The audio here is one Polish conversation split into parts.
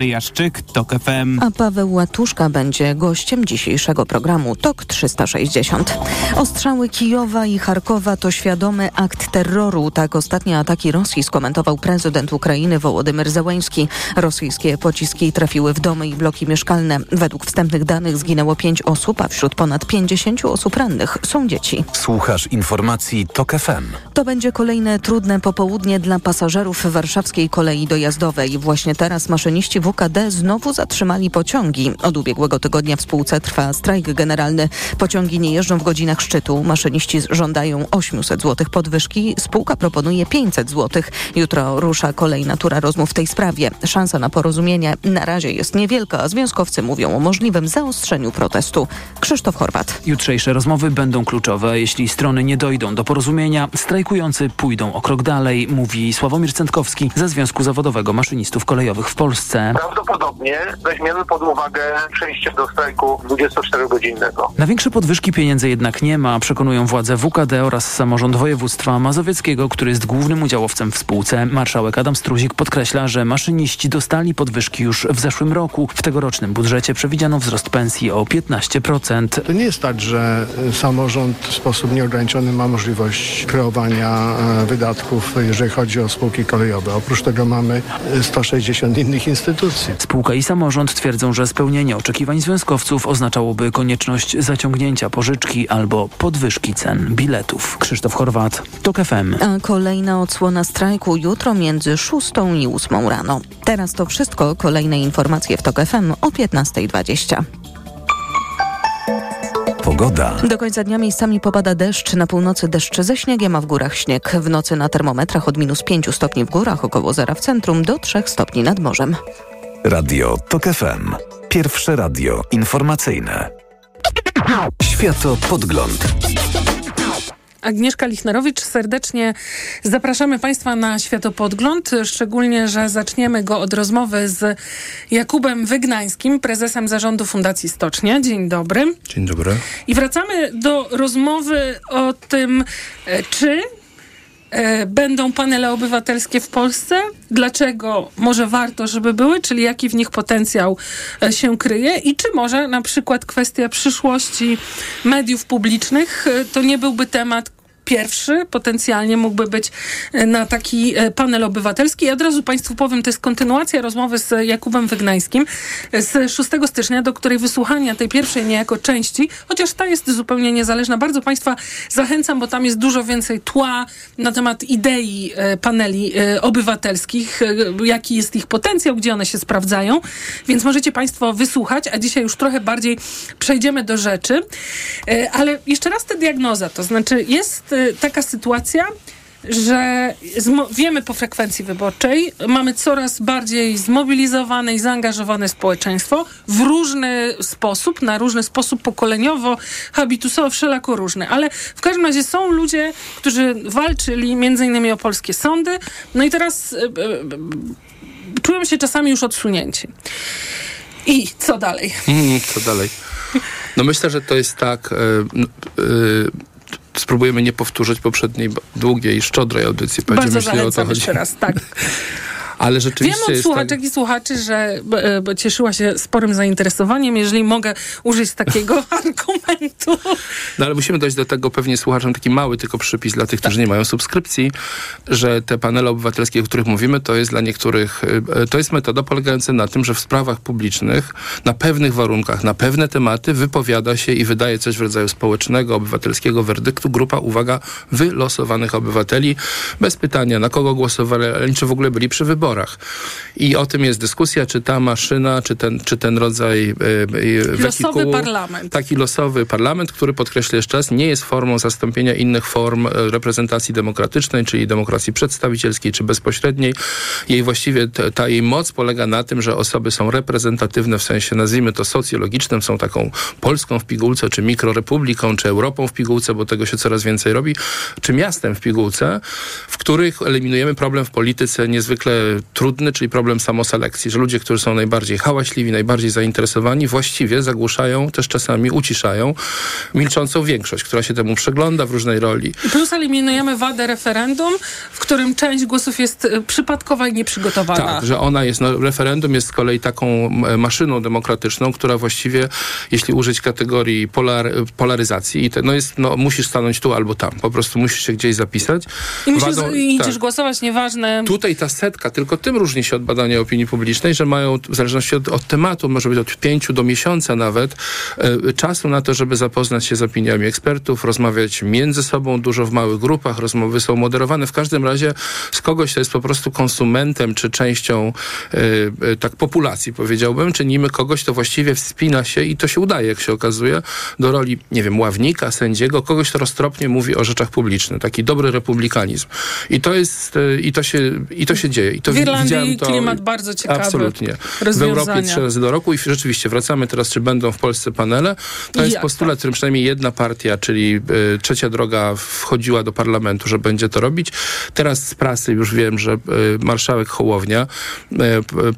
Jaszczyk, TOK FM. A Paweł Łatuszka będzie gościem dzisiejszego programu TOK 360. Ostrzały Kijowa i Charkowa to świadomy akt terroru. Tak ostatnie ataki Rosji skomentował prezydent Ukrainy Wołodymyr Zełański. Rosyjskie pociski trafiły w domy i bloki mieszkalne. Według wstępnych danych zginęło pięć osób, a wśród ponad 50 osób rannych są dzieci. Słuchasz informacji TOK FM. To będzie kolejne trudne popołudnie dla pasażerów warszawskiej kolei dojazdowej. Właśnie teraz maszyniści WKD znowu zatrzymali pociągi. Od ubiegłego tygodnia w spółce trwa strajk generalny. Pociągi nie jeżdżą w godzinach szczytu. Maszyniści żądają 800 zł podwyżki. Spółka proponuje 500 zł. Jutro rusza kolejna tura rozmów w tej sprawie. Szansa na porozumienie na razie jest niewielka, a związkowcy mówią o możliwym zaostrzeniu protestu. Krzysztof Chorwat. Jutrzejsze rozmowy będą kluczowe. Jeśli strony nie dojdą do porozumienia, strajkujący pójdą o krok dalej, mówi Sławomir Centkowski ze Związku Zawodowego Maszynistów Kolejowych w Polsce. Prawdopodobnie weźmiemy pod uwagę przejście do strajku 24-godzinnego. Na większe podwyżki pieniędzy jednak nie ma, przekonują władze WKD oraz samorząd województwa mazowieckiego, który jest głównym udziałowcem w spółce. Marszałek Adam Struzik podkreśla, że maszyniści dostali podwyżki już w zeszłym roku. W tegorocznym budżecie przewidziano wzrost pensji o 15%. To nie jest tak, że samorząd w sposób nieograniczony ma możliwość kreowania e, wydatków, jeżeli chodzi o spółki kolejowe. Oprócz tego mamy 160 innych instytucji. Spółka i samorząd twierdzą, że spełnienie oczekiwań związkowców oznaczałoby konieczność zaciągnięcia pożyczki albo podwyżki cen biletów. Krzysztof Chorwat, TOK FM. A kolejna odsłona strajku jutro między 6 i 8 rano. Teraz to wszystko. Kolejne informacje w TOK FM o 15.20. Pogoda. Do końca dnia miejscami popada deszcz. Na północy deszcz ze śniegiem, a w górach śnieg. W nocy na termometrach od minus 5 stopni w górach, około zera w centrum, do 3 stopni nad morzem. Radio TOK FM. Pierwsze radio informacyjne. Światopodgląd. Agnieszka Lichnerowicz, serdecznie zapraszamy Państwa na światopodgląd, szczególnie, że zaczniemy go od rozmowy z Jakubem Wygnańskim, prezesem zarządu Fundacji Stocznia. Dzień dobry. Dzień dobry. I wracamy do rozmowy o tym, e, czy będą panele obywatelskie w Polsce, dlaczego może warto, żeby były, czyli jaki w nich potencjał e, się kryje? I czy może na przykład kwestia przyszłości mediów publicznych e, to nie byłby temat, pierwszy potencjalnie mógłby być e, na taki e, panel obywatelski. I od razu Państwu powiem, to jest kontynuacja rozmowy z Jakubem Wygnańskim e, z 6 stycznia, do której wysłuchania tej pierwszej niejako części, chociaż ta jest zupełnie niezależna. Bardzo Państwa zachęcam, bo tam jest dużo więcej tła na temat idei paneli obywatelskich, jaki jest ich potencjał, gdzie one się sprawdzają, więc możecie Państwo wysłuchać, a dzisiaj już trochę bardziej przejdziemy do rzeczy. Ale jeszcze raz ta diagnoza, to znaczy jest taka sytuacja, że wiemy po frekwencji wyborczej, mamy coraz bardziej zmobilizowane i zaangażowane społeczeństwo w różny sposób, na różny sposób pokoleniowo, habitusowo, wszelako różny. Ale w każdym razie są ludzie, którzy walczyli między innymi o polskie sądy, no i teraz yy, czują się czasami już odsunięci. I co dalej? Co dalej? No myślę, że to jest tak... Yy, spróbujemy nie powtórzyć poprzedniej długiej i szczodrej audycji. Bardzo zalecam o to chodzi. jeszcze raz, tak. Ale rzeczywiście. Wiem od słuchaczek tak... i słuchaczy, że e, cieszyła się sporym zainteresowaniem, jeżeli mogę użyć takiego argumentu. No ale musimy dojść do tego pewnie słuchaczom taki mały tylko przypis dla tych, którzy nie mają subskrypcji, że te panele obywatelskie, o których mówimy, to jest dla niektórych, e, to jest metoda polegająca na tym, że w sprawach publicznych na pewnych warunkach, na pewne tematy wypowiada się i wydaje coś w rodzaju społecznego, obywatelskiego werdyktu grupa, uwaga, wylosowanych obywateli bez pytania, na kogo głosowali, czy w ogóle byli przy wyborach wyborach. I o tym jest dyskusja, czy ta maszyna, czy ten, czy ten rodzaj e, Losowy parlament. Taki losowy parlament, który podkreślę jeszcze raz, nie jest formą zastąpienia innych form e, reprezentacji demokratycznej, czyli demokracji przedstawicielskiej, czy bezpośredniej. Jej właściwie ta, ta jej moc polega na tym, że osoby są reprezentatywne w sensie, nazwijmy to socjologicznym, są taką Polską w pigułce, czy mikrorepubliką, czy Europą w pigułce, bo tego się coraz więcej robi, czy miastem w pigułce, w których eliminujemy problem w polityce niezwykle trudny, czyli problem samoselekcji, że ludzie, którzy są najbardziej hałaśliwi, najbardziej zainteresowani, właściwie zagłuszają, też czasami uciszają milczącą większość, która się temu przegląda w różnej roli. Plus eliminujemy wadę referendum, w którym część głosów jest y, przypadkowa i nieprzygotowana. Tak, że ona jest, no, referendum jest z kolei taką maszyną demokratyczną, która właściwie, jeśli użyć kategorii polar, polaryzacji, i te, no jest, no, musisz stanąć tu albo tam, po prostu musisz się gdzieś zapisać. I musisz, Wadą- i idziesz tak. głosować, nieważne. Tutaj ta setka, tylko tym różni się od badania opinii publicznej, że mają w zależności od, od tematu, może być od pięciu do miesiąca nawet, e, czasu na to, żeby zapoznać się z opiniami ekspertów, rozmawiać między sobą, dużo w małych grupach, rozmowy są moderowane. W każdym razie z kogoś, kto jest po prostu konsumentem, czy częścią e, tak populacji, powiedziałbym, czynimy kogoś, kto właściwie wspina się i to się udaje, jak się okazuje, do roli, nie wiem, ławnika, sędziego, kogoś, kto roztropnie mówi o rzeczach publicznych. Taki dobry republikanizm. I to jest, i to się, i to się dzieje. I to Irlandii to, klimat bardzo ciekawy. Absolutnie. W. Europie trzy razy do roku i rzeczywiście wracamy teraz, czy będą w Polsce panele. To jest Jak postulat, tak? którym przynajmniej jedna partia, czyli y, Trzecia Droga wchodziła do parlamentu, że będzie to robić. Teraz z prasy już wiem, że y, marszałek Hołownia y,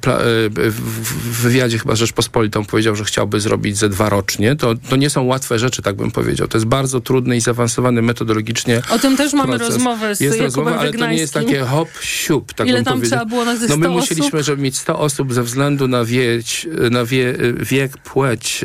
pla, y, w, wywiadzie chyba Rzeczpospolitą powiedział, że chciałby zrobić ze dwa rocznie. To, to nie są łatwe rzeczy, tak bym powiedział. To jest bardzo trudny i zaawansowany metodologicznie O tym też mamy proces. rozmowę z jest Jakubem rozmowa, ale to nie jest takie hop, siup, tak Ile bym tam powiedział. Trzeba było na ze No my 100 musieliśmy, osób? żeby mieć 100 osób ze względu na wieć, na wie, wiek, płeć,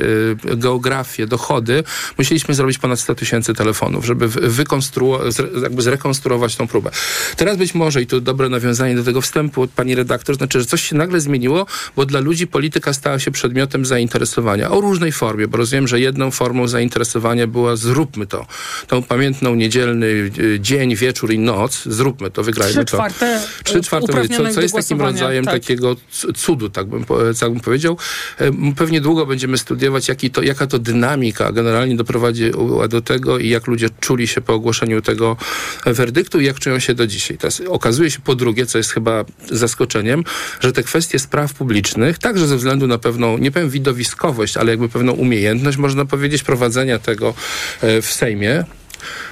y, geografię, dochody. Musieliśmy zrobić ponad 100 tysięcy telefonów, żeby wy- wykonstruować, jakby zrekonstruować tą próbę. Teraz być może, i to dobre nawiązanie do tego wstępu od pani redaktor, znaczy, że coś się nagle zmieniło, bo dla ludzi polityka stała się przedmiotem zainteresowania o różnej formie, bo rozumiem, że jedną formą zainteresowania była zróbmy to. Tą pamiętną niedzielny y, dzień, wieczór i noc, zróbmy to, wygrajmy Trzy to. czwarte Trzy czwarte, co, co do jest takim rodzajem tak. takiego cudu, tak bym, tak bym powiedział. Pewnie długo będziemy studiować, jaki to, jaka to dynamika generalnie doprowadziła do tego i jak ludzie czuli się po ogłoszeniu tego werdyktu i jak czują się do dzisiaj. Teraz okazuje się po drugie, co jest chyba zaskoczeniem, że te kwestie spraw publicznych, także ze względu na pewną, nie powiem widowiskowość, ale jakby pewną umiejętność, można powiedzieć, prowadzenia tego e, w Sejmie,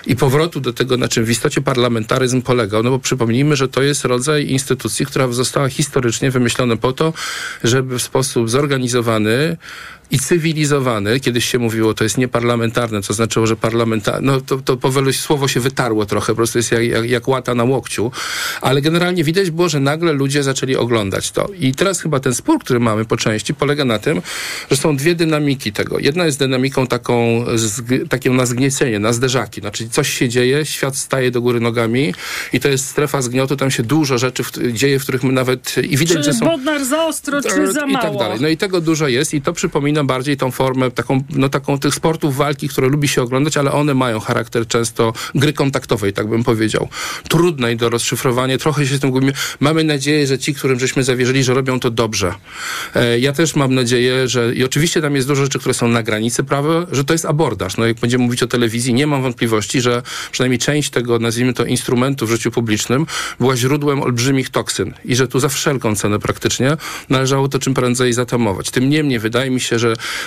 i powrotu do tego, na czym w istocie parlamentaryzm polegał, no bo przypomnijmy, że to jest rodzaj instytucji, która została historycznie wymyślona po to, żeby w sposób zorganizowany i cywilizowany, kiedyś się mówiło, to jest nieparlamentarne, co znaczyło, że parlamentarne, no to, to powoli słowo się wytarło trochę, po prostu jest jak, jak, jak łata na łokciu, ale generalnie widać było, że nagle ludzie zaczęli oglądać to. I teraz chyba ten spór, który mamy po części, polega na tym, że są dwie dynamiki tego. Jedna jest dynamiką taką, zg- taką na zgniecenie, na zderzaki, znaczy coś się dzieje, świat staje do góry nogami i to jest strefa zgniotu, tam się dużo rzeczy w, dzieje, w których my nawet i widać, Czy że są Bodnar za ostro, czy za i mało? tak dalej. No i tego dużo jest i to przypomina bardziej tą formę taką, no taką tych sportów walki, które lubi się oglądać, ale one mają charakter często gry kontaktowej, tak bym powiedział. Trudnej do rozszyfrowania, trochę się z tym gubimy. Mamy nadzieję, że ci, którym żeśmy zawierzyli, że robią to dobrze. E, ja też mam nadzieję, że i oczywiście tam jest dużo rzeczy, które są na granicy prawa, że to jest abordaż. No jak będziemy mówić o telewizji, nie mam wątpliwości, że przynajmniej część tego, nazwijmy to, instrumentu w życiu publicznym była źródłem olbrzymich toksyn i że tu za wszelką cenę praktycznie należało to czym prędzej zatamować. Tym niemniej wydaje mi się, że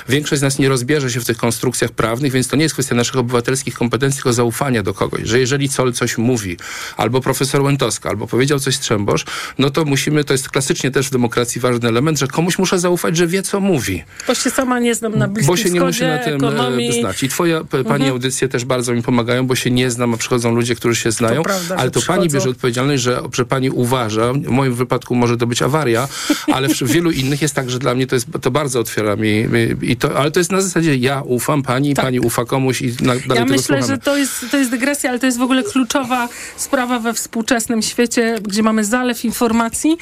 większość z nas nie rozbierze się w tych konstrukcjach prawnych, więc to nie jest kwestia naszych obywatelskich kompetencji, tylko zaufania do kogoś, że jeżeli Sol coś mówi, albo profesor Łętowska, albo powiedział coś Strzembosz, no to musimy, to jest klasycznie też w demokracji ważny element, że komuś muszę zaufać, że wie, co mówi. Bo się sama nie znam na Bliskim Bo się nie musi na tym ekonomii. e, znać. I twoje, p- pani Mhm. audycje też bardzo mi pomagają, bo się nie znam, a przychodzą ludzie, którzy się znają. prawda, że ale to pani przychodzą. bierze odpowiedzialność, że, że pani uważa, w moim wypadku może to być awaria, ale w wielu innych jest tak, że dla mnie to, jest, to bardzo otwiera mi. I to, ale to jest na zasadzie ja ufam pani, Tak. pani ufa komuś i na, dalej Ja myślę, słuchamy. że to jest, to jest dygresja, ale to jest w ogóle kluczowa sprawa we współczesnym świecie, gdzie mamy zalew informacji.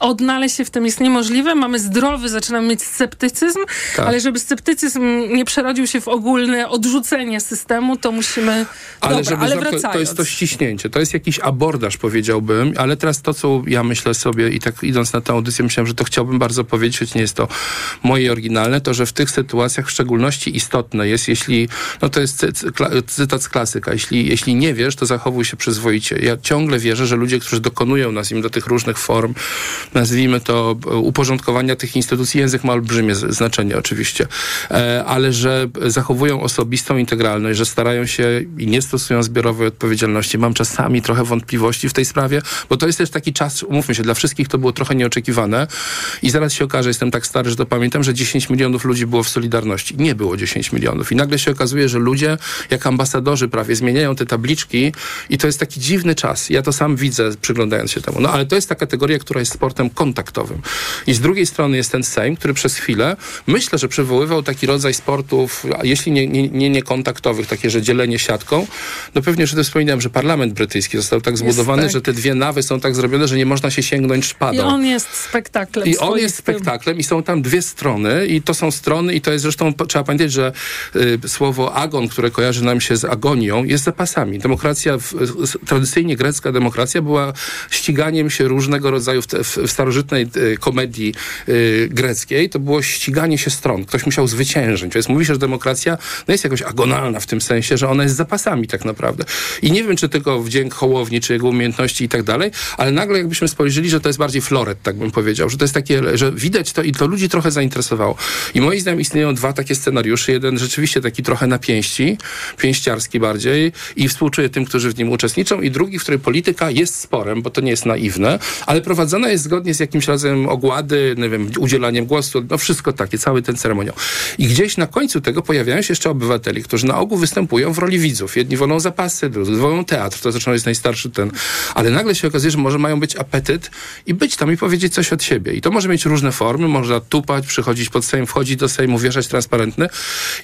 Odnaleźć się w tym jest niemożliwe. Mamy zdrowy, zaczynamy mieć sceptycyzm, Tak. ale żeby sceptycyzm nie przerodził się w ogólne odrzucenie systemu, to musimy... Ale Dobra, żeby ale zam- to, wracając. to jest to ściśnięcie, to jest jakiś abordaż, powiedziałbym, ale teraz to, co ja myślę sobie i tak idąc na tę audycję, myślałem, że to chciałbym bardzo powiedzieć, choć nie jest to moje oryginalne, to, że w tych sytuacjach w szczególności istotne jest, jeśli, no to jest cytat z klasyka, jeśli, jeśli nie wiesz, to zachowuj się przyzwoicie. Ja ciągle wierzę, że ludzie, którzy dokonują nas im do tych różnych form, nazwijmy to uporządkowania tych instytucji, język ma olbrzymie znaczenie oczywiście, e, ale że zachowują osobistą integralność, że starają się i nie stosują zbiorowej odpowiedzialności. Mam czasami trochę wątpliwości w tej sprawie, bo to jest też taki czas, umówmy się, dla wszystkich to było trochę nieoczekiwane i zaraz się okaże, jestem tak stary, że to pamiętam, że 10 milionów ludzi było w Solidarności. Nie było 10 milionów. I nagle się okazuje, że ludzie, jak ambasadorzy prawie, zmieniają te tabliczki i to jest taki dziwny czas. Ja to sam widzę, przyglądając się temu. No ale to jest ta kategoria, która jest sportem kontaktowym. I z drugiej strony jest ten Sejm, który przez chwilę, myślę, że przywoływał taki rodzaj sportów, jeśli nie, nie, nie, nie kontaktowych, takie, że dzielenie siatką, no pewnie, że to wspominałem, że parlament brytyjski został tak zbudowany, tak. że te dwie nawy są tak zrobione, że nie można się sięgnąć szpadą. I on jest spektaklem I on jest spektaklem i są tam dwie strony i to są strony i to jest zresztą, trzeba pamiętać, że y, słowo agon, które kojarzy nam się z agonią, jest zapasami. Demokracja, w, tradycyjnie grecka demokracja była ściganiem się różnego rodzaju w, w starożytnej y, komedii y, greckiej, to było ściganie się stron. Ktoś musiał zwyciężyć. Więc mówi się, że demokracja no jest jakoś agonalna w tym sensie, że ona jest zapasami tak naprawdę. I nie wiem, czy tylko wdzięk Hołowni, czy jego umiejętności i tak dalej, ale nagle jakbyśmy spojrzeli, że to jest bardziej floret, tak bym powiedział, że to jest takie, że widać to i to ludzi trochę zainteresowało. I moim zdaniem istnieją dwa takie scenariusze. Jeden rzeczywiście taki trochę na pięści, pięściarski bardziej i współczuję tym, którzy w nim uczestniczą i drugi, w którym polityka jest sporem, bo to nie jest naiwne, ale prowadzona jest zgodnie z jakimś razem ogłady, nie wiem, udzielaniem głosu, no wszystko takie, cały ten ceremoniał. I gdzieś na końcu tego pojawiają się jeszcze obywateli, którzy na ogół występują w roli widzów. Jedni wolą zapasy, drudzy wolą teatr, to zresztą jest najstarszy ten. Ale nagle się okazuje, że może mają być apetyt i być tam i powiedzieć coś od siebie. I to może mieć różne formy, można tupać, przychodzić pod Sejm, wchodzić do Sejmu, wieszać transparenty.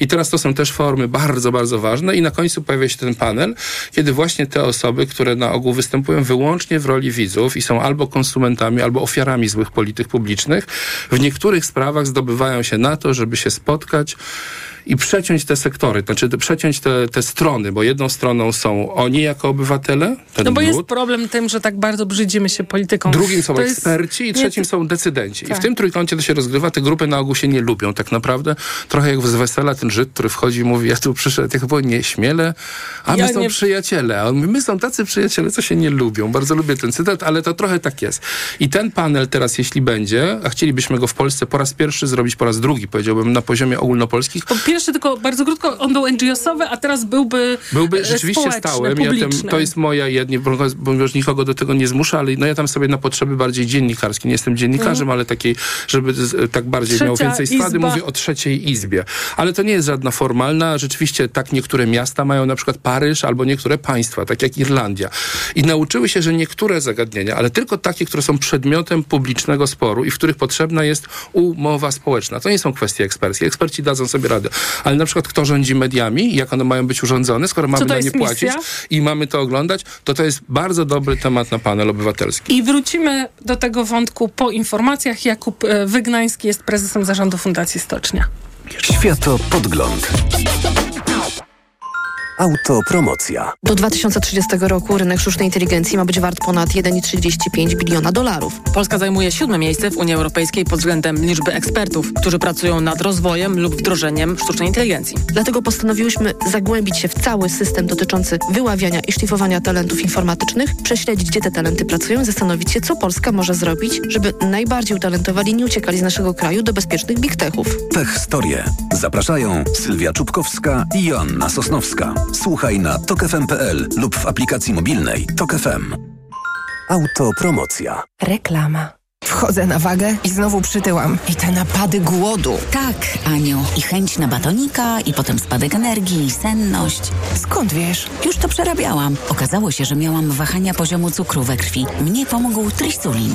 I teraz to są też formy bardzo, bardzo ważne i na końcu pojawia się ten panel, kiedy właśnie te osoby, które na ogół występują wyłącznie w roli widzów i są albo konsumentami, albo ofiarami złych polityk publicznych, w niektórych sprawach zdobywają się na to, żeby się spotkać i przeciąć te sektory, znaczy przeciąć te, te strony, bo jedną stroną są oni jako obywatele, No bo jest problem tym, że tak bardzo brzydzimy się polityką. Drugim są To jest- eksperci i nie, trzecim są decydenci. I Tak. w tym trójkącie to się rozgrywa. Te grupy na ogół się nie lubią tak naprawdę. Trochę jak z wesela ten Żyd, który wchodzi i mówi, ja tu przyszedł, jak było nieśmiele, a my Ja są nie- przyjaciele. A on mówi, my są tacy przyjaciele, co się nie lubią. Bardzo lubię ten cytat, ale to trochę tak jest. I ten panel teraz, jeśli będzie, a chcielibyśmy go w Polsce po raz pierwszy zrobić, po raz drugi, powiedziałbym, na poziomie ogólnopolskich, Po pierwsze, tylko bardzo krótko, on był NGO-sowy, a teraz byłby Byłby e, rzeczywiście stałym. Ja tym, to jest moja, ja nie, bo już nikogo do tego nie zmuszę, ale no ja tam sobie na potrzeby bardziej dziennikarskie. Nie jestem dziennikarzem, ale takiej, żeby z, tak bardziej miał. Trzecia więcej swady, mówię o trzeciej izbie. Ale to nie jest żadna formalna. Rzeczywiście tak niektóre miasta mają na przykład Paryż albo niektóre państwa, tak jak Irlandia. I nauczyły się, że niektóre zagadnienia, ale tylko takie, które są przedmiotem publicznego sporu i w których potrzebna jest umowa społeczna. To nie są kwestie eksperckie. Eksperci dadzą sobie radę. Ale na przykład kto rządzi mediami, jak one mają być urządzone, skoro mamy na nie płacić misja? i mamy to oglądać, to to jest bardzo dobry temat na panel obywatelski. I wrócimy do tego wątku po informacjach. Jakub e, Wygnański jest prezesem zarządu Fundacji Stocznia. Światopodgląd. Autopromocja. Do 2030 roku rynek sztucznej inteligencji ma być wart ponad 1,35 biliona dolarów. Polska zajmuje siódme miejsce w Unii Europejskiej pod względem liczby ekspertów, którzy pracują nad rozwojem lub wdrożeniem sztucznej inteligencji. Dlatego postanowiłyśmy zagłębić się w cały system dotyczący wyławiania i szlifowania talentów informatycznych, prześledzić, gdzie te talenty pracują i zastanowić się, co Polska może zrobić, żeby najbardziej utalentowani nie uciekali z naszego kraju do bezpiecznych big techów. Tech Storie. Zapraszają Sylwia Czubkowska i Joanna Sosnowska. Słuchaj na tokefm.pl lub w aplikacji mobilnej Tok FM. Autopromocja. Reklama. Wchodzę na wagę i znowu przytyłam. I te napady głodu. Tak, Aniu. I chęć na batonika, i potem spadek energii, i senność. Skąd wiesz? Już to przerabiałam. Okazało się, że miałam wahania poziomu cukru we krwi. Mnie pomógł trisulin.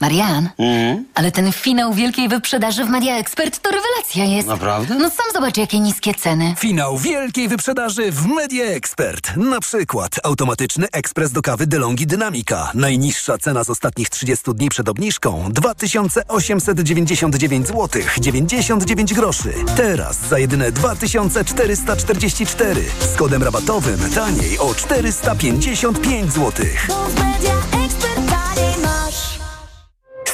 Marian, ale ten finał wielkiej wyprzedaży w Media Expert to rewelacja jest. Naprawdę? No sam zobacz, jakie niskie ceny. Finał wielkiej wyprzedaży w Media Expert. Na przykład automatyczny ekspres do kawy DeLonghi Dynamika. Najniższa cena z ostatnich 30 dni przed obniżką 2899 zł 99 groszy. Teraz za jedyne 2444 z kodem rabatowym taniej o 455 zł.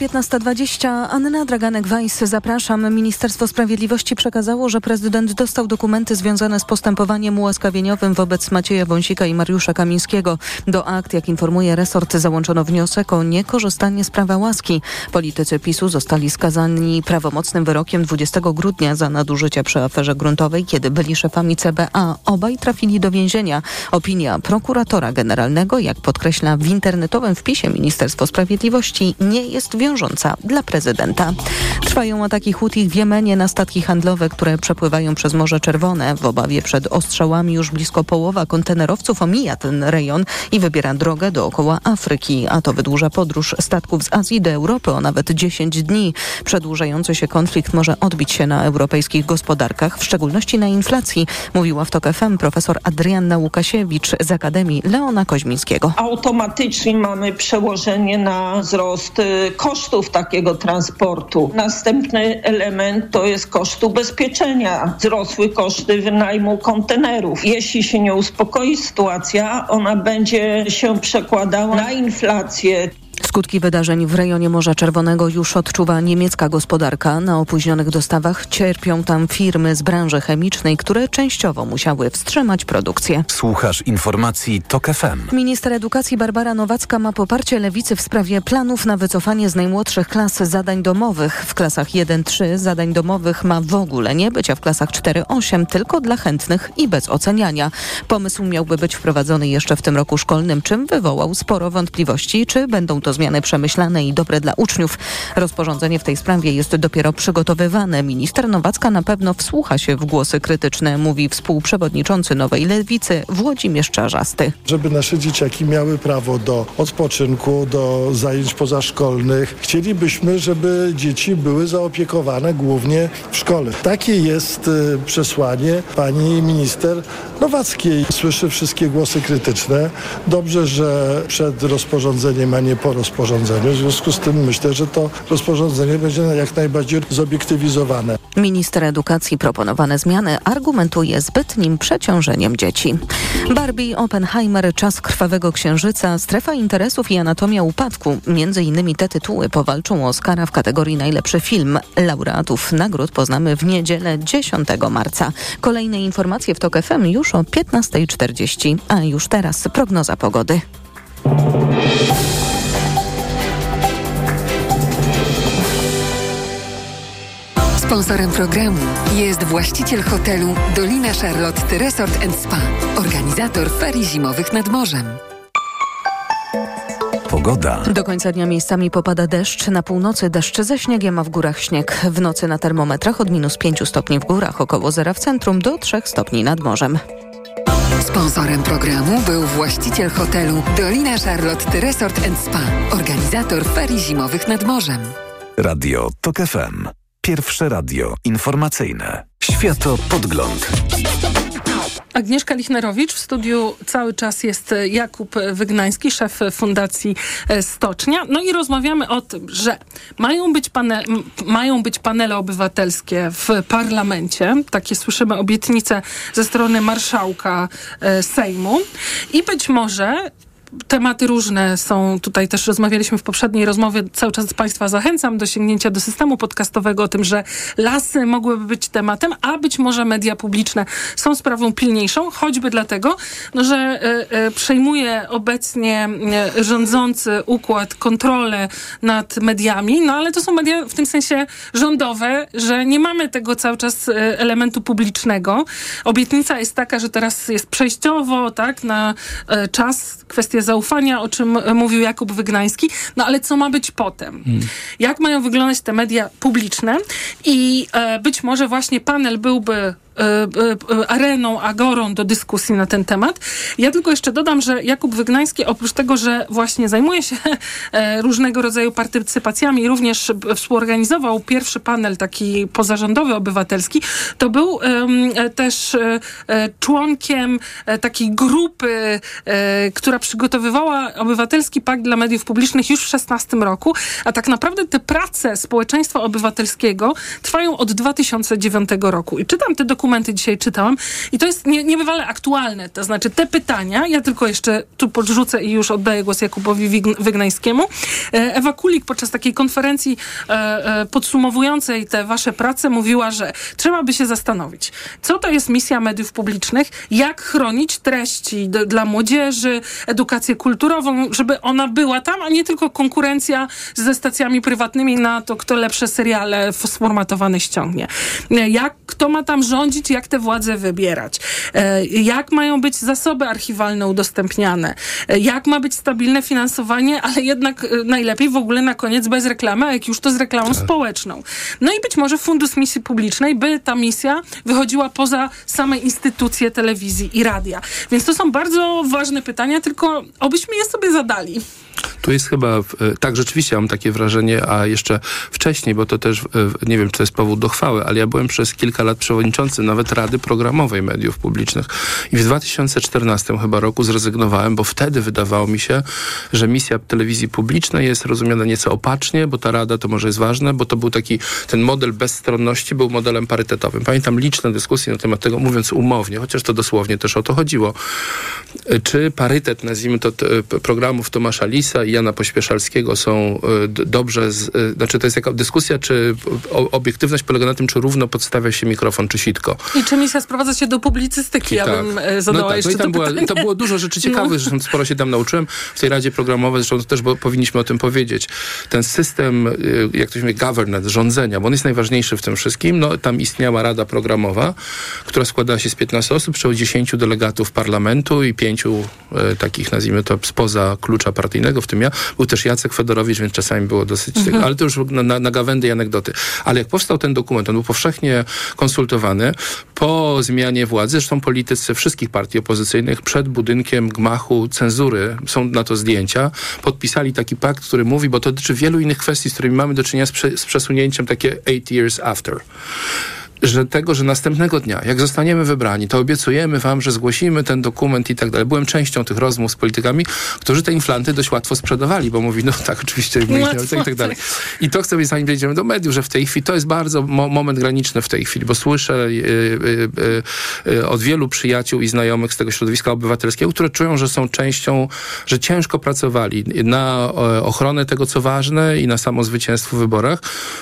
Minęła 15.20. Anna Draganek-Weiss, zapraszam. Ministerstwo Sprawiedliwości przekazało, że prezydent dostał dokumenty związane z postępowaniem ułaskawieniowym wobec Macieja Wąsika i Mariusza Kamińskiego. Do akt, jak informuje resort, załączono wniosek o niekorzystanie z prawa łaski. Politycy PiSu zostali skazani prawomocnym wyrokiem 20 grudnia za nadużycia przy aferze gruntowej, kiedy byli szefami CBA. Obaj trafili do więzienia. Opinia prokuratora generalnego, jak podkreśla w internetowym wpisie Ministerstwo Sprawiedliwości, nie jest wiążąca dla prezydenta. Trwają ataki Hutich w Jemenie na statki handlowe, które przepływają przez Morze Czerwone. W obawie przed ostrzałami już blisko połowa kontenerowców omija ten rejon i wybiera drogę dookoła Afryki, a to wydłuża podróż statków z Azji do Europy o nawet 10 dni. Przedłużający się konflikt może odbić się na europejskich gospodarkach, w szczególności na inflacji, mówiła w TOK FM profesor Adrianna Łukasiewicz z Akademii Leona Koźmińskiego. Automatycznie mamy przełożenie na wzrost y, kosztów takiego transportu. Następny element to jest koszt ubezpieczenia. Wzrosły koszty wynajmu kontenerów. Jeśli się nie uspokoi sytuacja, ona będzie się przekładała na inflację. Skutki wydarzeń w rejonie Morza Czerwonego już odczuwa niemiecka gospodarka. Na opóźnionych dostawach cierpią tam firmy z branży chemicznej, które częściowo musiały wstrzymać produkcję. Słuchasz informacji TOK FM. Minister edukacji Barbara Nowacka ma poparcie lewicy w sprawie planów na wycofanie z najmłodszych klas zadań domowych. W klasach 1-3 zadań domowych ma w ogóle nie być, a w klasach 4-8 tylko dla chętnych i bez oceniania. Pomysł miałby być wprowadzony jeszcze w tym roku szkolnym, czym wywołał sporo wątpliwości, czy będą to zmiany przemyślane i dobre dla uczniów. Rozporządzenie w tej sprawie jest dopiero przygotowywane. Minister Nowacka na pewno wsłucha się w głosy krytyczne, mówi współprzewodniczący Nowej Lewicy Włodzimierz Czarzasty. Żeby nasze dzieciaki miały prawo do odpoczynku, do zajęć pozaszkolnych, chcielibyśmy, żeby dzieci były zaopiekowane głównie w szkole. Takie jest y, przesłanie pani minister Nowackiej. Słyszy wszystkie głosy krytyczne. Dobrze, że przed rozporządzeniem, a nie po rozporządzeniu. W związku z tym myślę, że to rozporządzenie będzie jak najbardziej zobiektywizowane. Minister edukacji proponowane zmiany argumentuje zbytnim przeciążeniem dzieci. Barbie, Oppenheimer, Czas Krwawego Księżyca, Strefa Interesów i Anatomia Upadku. Między innymi te tytuły powalczą o Oscara w kategorii najlepszy film. Laureatów nagród poznamy w niedzielę 10 marca. Kolejne informacje w TOK FM już o 15.40, a już teraz prognoza pogody. Sponsorem programu jest właściciel hotelu Dolina Charlotte Resort Spa, organizator ferii zimowych nad morzem. Pogoda. Do końca dnia miejscami popada deszcz. Na północy deszcz ze śniegiem, a w górach śnieg. W nocy na termometrach od minus 5 stopni w górach, około zera w centrum, do 3 stopni nad morzem. Sponsorem programu był właściciel hotelu Dolina Charlotte Resort Spa, organizator ferii zimowych nad morzem. Radio TOK FM. Pierwsze radio informacyjne. Światopodgląd. Agnieszka Lichnerowicz. W studiu cały czas jest Jakub Wygnański, szef Fundacji Stocznia. No i rozmawiamy o tym, że mają być, pane, mają być panele obywatelskie w parlamencie. Takie słyszymy obietnice ze strony marszałka e, Sejmu. I być może tematy różne są. Tutaj też rozmawialiśmy w poprzedniej rozmowie. Cały czas Państwa zachęcam do sięgnięcia do systemu podcastowego o tym, że lasy mogłyby być tematem, a być może media publiczne są sprawą pilniejszą, choćby dlatego, no, że y, y, przejmuje obecnie y, rządzący układ kontrolę nad mediami, no ale to są media w tym sensie rządowe, że nie mamy tego cały czas elementu publicznego. Obietnica jest taka, że teraz jest przejściowo, tak, na czas kwestia zaufania, o czym mówił Jakub Wygnański. No ale co ma być potem? Hmm. Jak mają wyglądać te media publiczne? I e, być może właśnie panel byłby areną, agorą do dyskusji na ten temat. Ja tylko jeszcze dodam, że Jakub Wygnański oprócz tego, że właśnie zajmuje się e, różnego rodzaju partycypacjami, również współorganizował pierwszy panel taki pozarządowy, obywatelski, to był też członkiem takiej grupy, która przygotowywała obywatelski pakt dla mediów publicznych już w 16 roku, a tak naprawdę te prace społeczeństwa obywatelskiego trwają od 2009 roku. I czytam te dokumenty dokumenty dzisiaj czytałam i to jest nie, niebywale aktualne. To znaczy te pytania, ja tylko jeszcze tu podrzucę i już oddaję głos Jakubowi Wygnańskiemu. E, Ewa Kulik podczas takiej konferencji e, e, podsumowującej te wasze prace mówiła, że trzeba by się zastanowić, co to jest misja mediów publicznych, jak chronić treści dla młodzieży, edukację kulturową, żeby ona była tam, a nie tylko konkurencja ze stacjami prywatnymi na to, kto lepsze seriale sformatowane ściągnie. Jak, kto ma tam rządzić, rządzić, jak te władze wybierać, e, jak mają być zasoby archiwalne udostępniane, e, jak ma być stabilne finansowanie, ale jednak e, najlepiej w ogóle na koniec bez reklamy, a jak już to z reklamą tak. społeczną. No i być może Fundusz Misji Publicznej, by ta misja wychodziła poza same instytucje telewizji i radia. Więc to są bardzo ważne pytania, tylko obyśmy je sobie zadali. Tu jest chyba, tak rzeczywiście mam takie wrażenie, a jeszcze wcześniej, bo to też, nie wiem, czy to jest powód do chwały, ale ja byłem przez kilka lat przewodniczącym nawet Rady Programowej Mediów Publicznych i w 2014 chyba roku zrezygnowałem, bo wtedy wydawało mi się, że misja telewizji publicznej jest rozumiana nieco opacznie, bo ta rada to może jest ważne, bo to był taki, ten model bezstronności był modelem parytetowym. Pamiętam liczne dyskusje na temat tego, mówiąc umownie, chociaż to dosłownie też o to chodziło. Czy parytet, nazwijmy to, programów Tomasza Lisa i Jana Pośpieszalskiego są e, dobrze, z, e, znaczy to jest taka dyskusja, czy obiektywność polega na tym, czy równo podstawia się mikrofon, czy sitko. I czy misja sprowadza się do publicystyki, ja tak. bym e, zadała no tak, jeszcze no i tam to była, To było dużo rzeczy ciekawych, no. zresztą sporo się tam nauczyłem w tej Radzie Programowej, zresztą też bo powinniśmy o tym powiedzieć. Ten system, jak to się mówi, governance, rządzenia, bo on jest najważniejszy w tym wszystkim, no tam istniała Rada Programowa, która składała się z 15 osób, przy 10 delegatów parlamentu i pięciu e, takich, nazwijmy to, spoza klucza partyjnego, w tym ja. Był też Jacek Fedorowicz, więc czasami było dosyć mhm. tego, ale to już na, na, na gawędy i anegdoty. Ale jak powstał ten dokument, on był powszechnie konsultowany po zmianie władzy, zresztą politycy wszystkich partii opozycyjnych przed budynkiem gmachu cenzury, są na to zdjęcia, podpisali taki pakt, który mówi, bo to dotyczy wielu innych kwestii, z którymi mamy do czynienia z, prze, z przesunięciem takie eight years after że tego, że następnego dnia, jak zostaniemy wybrani, to obiecujemy wam, że zgłosimy ten dokument i tak dalej. Byłem częścią tych rozmów z politykami, którzy te inflanty dość łatwo sprzedawali, bo mówi, no tak, oczywiście, my ich nie, i tak dalej. I to chcę powiedzieć, zanim przejdziemy do mediów, że w tej chwili to jest bardzo mo moment graniczny w tej chwili, bo słyszę y, y, y, od wielu przyjaciół i znajomych z tego środowiska obywatelskiego, które czują, że są częścią, że ciężko pracowali na ochronę tego, co ważne i na samo zwycięstwo w wyborach.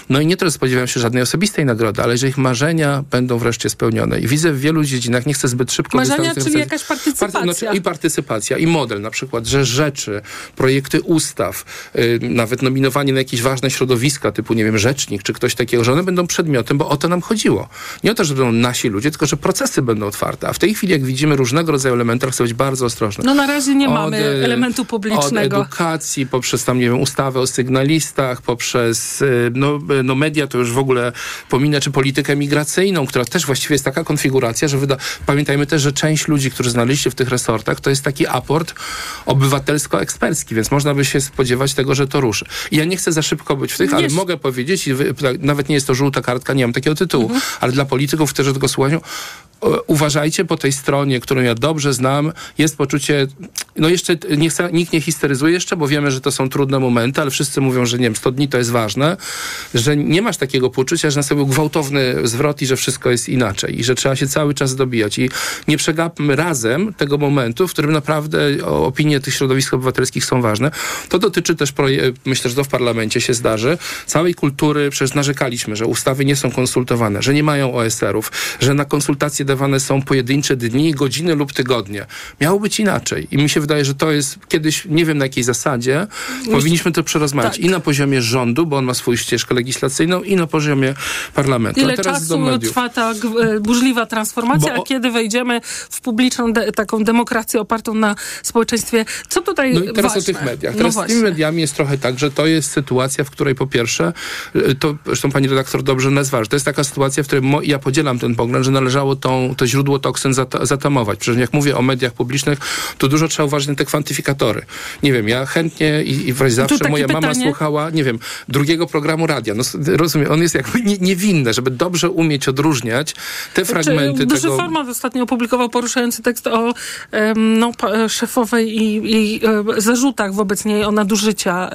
No i nie tyle spodziewałem się żadnej osobistej nagrody, ale że ich marzenia będą wreszcie spełnione. I widzę w wielu dziedzinach, nie chcę zbyt szybko... Marzenia, czyli jakaś partycypacja. Party, no, I partycypacja, i model na przykład, że rzeczy, projekty ustaw, yy, nawet nominowanie na jakieś ważne środowiska, typu, nie wiem, rzecznik, czy ktoś takiego, że one będą przedmiotem, bo o to nam chodziło. Nie o to, że będą nasi ludzie, tylko że procesy będą otwarte. A w tej chwili, jak widzimy różnego rodzaju elementy, chcę być bardzo ostrożny. No na razie nie od, mamy elementu publicznego. Od edukacji, poprzez tam, nie wiem, ustawę o sygnalistach, poprzez y, no, y, no media, to już w ogóle pominę, czy politykę migracyjną, która też właściwie jest taka konfiguracja, że wyda... pamiętajmy też, że część ludzi, którzy znaleźliście w tych resortach, to jest taki aport obywatelsko-ekspercki, więc można by się spodziewać tego, że to ruszy. I ja nie chcę za szybko być w tych, ale mogę powiedzieć, i wy, nawet nie jest to żółta kartka, nie mam takiego tytułu, mhm. ale dla polityków, którzy tego słuchają, uważajcie po tej stronie, którą ja dobrze znam, jest poczucie, no jeszcze nie chcę, nikt nie histeryzuje jeszcze, bo wiemy, że to są trudne momenty, ale wszyscy mówią, że nie wiem, 100 dni to jest ważne, że nie masz takiego poczucia, że nastąpił gwałtowny zwrot i że wszystko jest inaczej i że trzeba się cały czas dobijać i nie przegapmy razem tego momentu, w którym naprawdę opinie tych środowisk obywatelskich są ważne. To dotyczy też, myślę, że to w parlamencie się zdarzy, całej kultury, przecież narzekaliśmy, że ustawy nie są konsultowane, że nie mają OSR-ów, że na konsultacje dawane są pojedyncze dni, godziny lub tygodnie. Miało być inaczej. I mi się wydaje, że to jest kiedyś, nie wiem na jakiej zasadzie, powinniśmy to przerozmawiać tak. i na poziomie rządu, bo on ma swoją ścieżkę legislacyjną i na poziomie parlamentu. Ile czasu trwa ta e, burzliwa transformacja, bo... a kiedy wejdziemy w publiczną de taką demokrację opartą na społeczeństwie? Co tutaj No i teraz ważne? o tych mediach. Teraz no z tymi mediami jest trochę tak, że to jest sytuacja, w której po pierwsze, e, to zresztą pani redaktor dobrze nazwała, że to jest taka sytuacja, w której ja podzielam ten pogląd, że należało tą, to źródło toksyn zat zatamować. Przecież jak mówię o mediach publicznych, to dużo trzeba uważać na te kwantyfikatory. Nie wiem, ja chętnie i, i zawsze moja pytanie. mama słuchała, nie wiem, drugiego programu radia. No rozumiem, on jest jakby nie, niewinny, żeby dobrze umieć odróżniać te fragmenty Duży tego... Format ostatnio opublikował poruszający tekst o no, szefowej i, i e, zarzutach wobec niej o nadużycia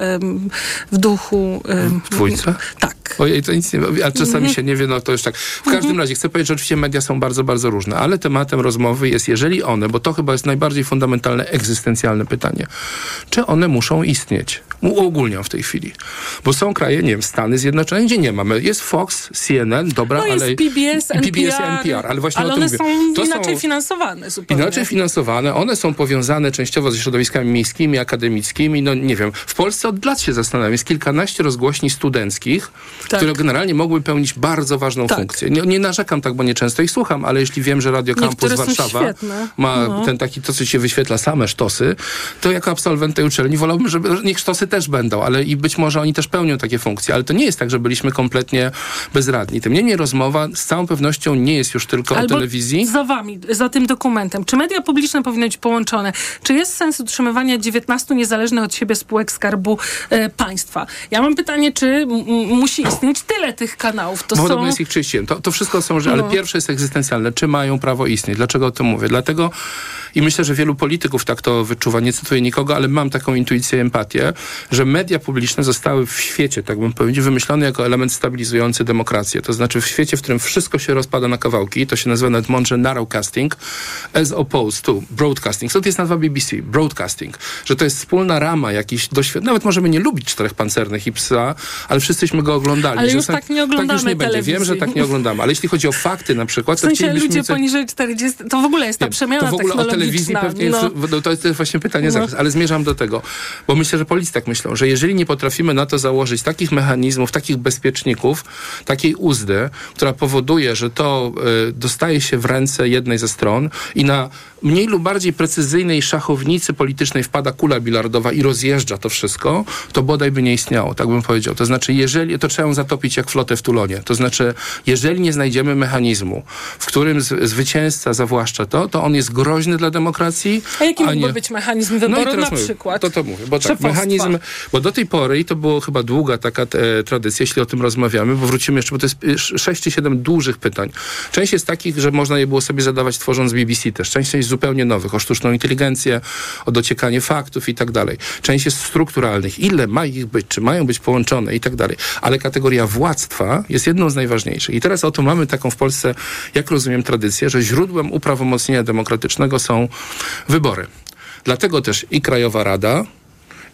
w duchu... W dwójce? Tak. Ojej, to nic nie... A czasami się nie wie, no to już tak. W każdym mhm. razie chcę powiedzieć, że oczywiście media są bardzo, bardzo różne, ale tematem rozmowy jest, jeżeli one, bo to chyba jest najbardziej fundamentalne, egzystencjalne pytanie, czy one muszą istnieć? Uogólniam w tej chwili. Bo są kraje, nie wiem, Stany Zjednoczone, gdzie nie mamy. Jest Fox, CNN, dobra, no ale... jest PBS, NPR, PBS, NPR ale właśnie ale o tym one mówię. są to inaczej są finansowane zupełnie. Inaczej finansowane, one są powiązane częściowo ze środowiskami miejskimi, akademickimi, no nie wiem. W Polsce od lat się zastanawiam, jest kilkanaście rozgłośni studenckich, tak. które generalnie mogły pełnić bardzo ważną tak. funkcję. Nie, nie, narzekam tak, bo nie często ich słucham, ale jeśli wiem, że Radio Campus Warszawa ma no. ten taki, to co się wyświetla, same sztosy, to jako absolwent tej uczelni wolałbym, żeby niech sztosy też będą, ale i być może oni też pełnią takie funkcje, ale to nie jest tak, że byliśmy kompletnie bezradni. Tym niemniej rozmowa z całą pewnością nie jest już tylko Albo o telewizji. za wami, za tym dokumentem. Czy media publiczne powinny być połączone? Czy jest sens utrzymywania 19 niezależnych od siebie spółek Skarbu e, Państwa? Ja mam pytanie, czy musi istnieć tyle tych kanałów? To Podobno są... jest ich 31. To, to wszystko są, ale no. pierwsze jest egzystencjalne. Czy mają prawo istnieć? Dlaczego o tym mówię? Dlatego i myślę, że wielu polityków tak to wyczuwa. Nie cytuję nikogo, ale mam taką intuicję, empatię, że media publiczne zostały w świecie, tak bym powiedział, wymyślone jako element stabilizujący demokrację. To znaczy w świecie, w którym wszystko się rozpada na kawałki, to się nazywa nawet mądrze narrowcasting, as opposed to broadcasting. Co to jest nazwa BBC? Broadcasting. Że to jest wspólna rama jakiś doświadczeń. Nawet możemy nie lubić czterech pancernych i psa, ale wszyscyśmy go oglądali. Ale już tak nie oglądamy Tak już nie telewizji. będzie. Wiem, że tak nie oglądamy. Ale jeśli chodzi o fakty na przykład, w sensie to ludzie poniżej 40, to w ogóle jest ta przemiana to w ogóle o telewizji pewnie no. jest, no, to jest właśnie pytanie no. ale zmierzam do tego, bo myślę, że politycy tak myślą, że jeżeli nie potrafimy na to założyć takich mechanizmów, takich bezpieczników, takiej uzdy, która powoduje, że to y, dostaje się w ręce jednej ze stron i na mniej lub bardziej precyzyjnej szachownicy politycznej wpada kula bilardowa i rozjeżdża to wszystko, to bodaj by nie istniało, tak bym powiedział. To znaczy, jeżeli, to trzeba zatopić jak flotę w Tulonie. To znaczy, jeżeli nie znajdziemy mechanizmu, w którym zwycięzca zawłaszcza to, to on jest groźny dla demokracji. A jaki a mógłby nie... być mechanizm No i wyboru teraz na mówię, przykład? To to mówię, bo tak, mechanizm, bo do tej pory, i to było chyba długa taka e, tradycja, jeśli o tym rozmawiamy, bo wrócimy jeszcze, bo to jest e, 6 czy 7 dużych pytań. Część jest takich, że można je było sobie zadawać tworząc BBC też. Część jest zupełnie nowych, o sztuczną inteligencję, o dociekanie faktów i tak dalej. Część jest strukturalnych. Ile ma ich być, czy mają być połączone i tak dalej. Ale kategoria władztwa jest jedną z najważniejszych. I teraz oto mamy taką w Polsce, jak rozumiem, tradycję, że źródłem uprawomocnienia demokratycznego są wybory. Dlatego też i Krajowa Rada,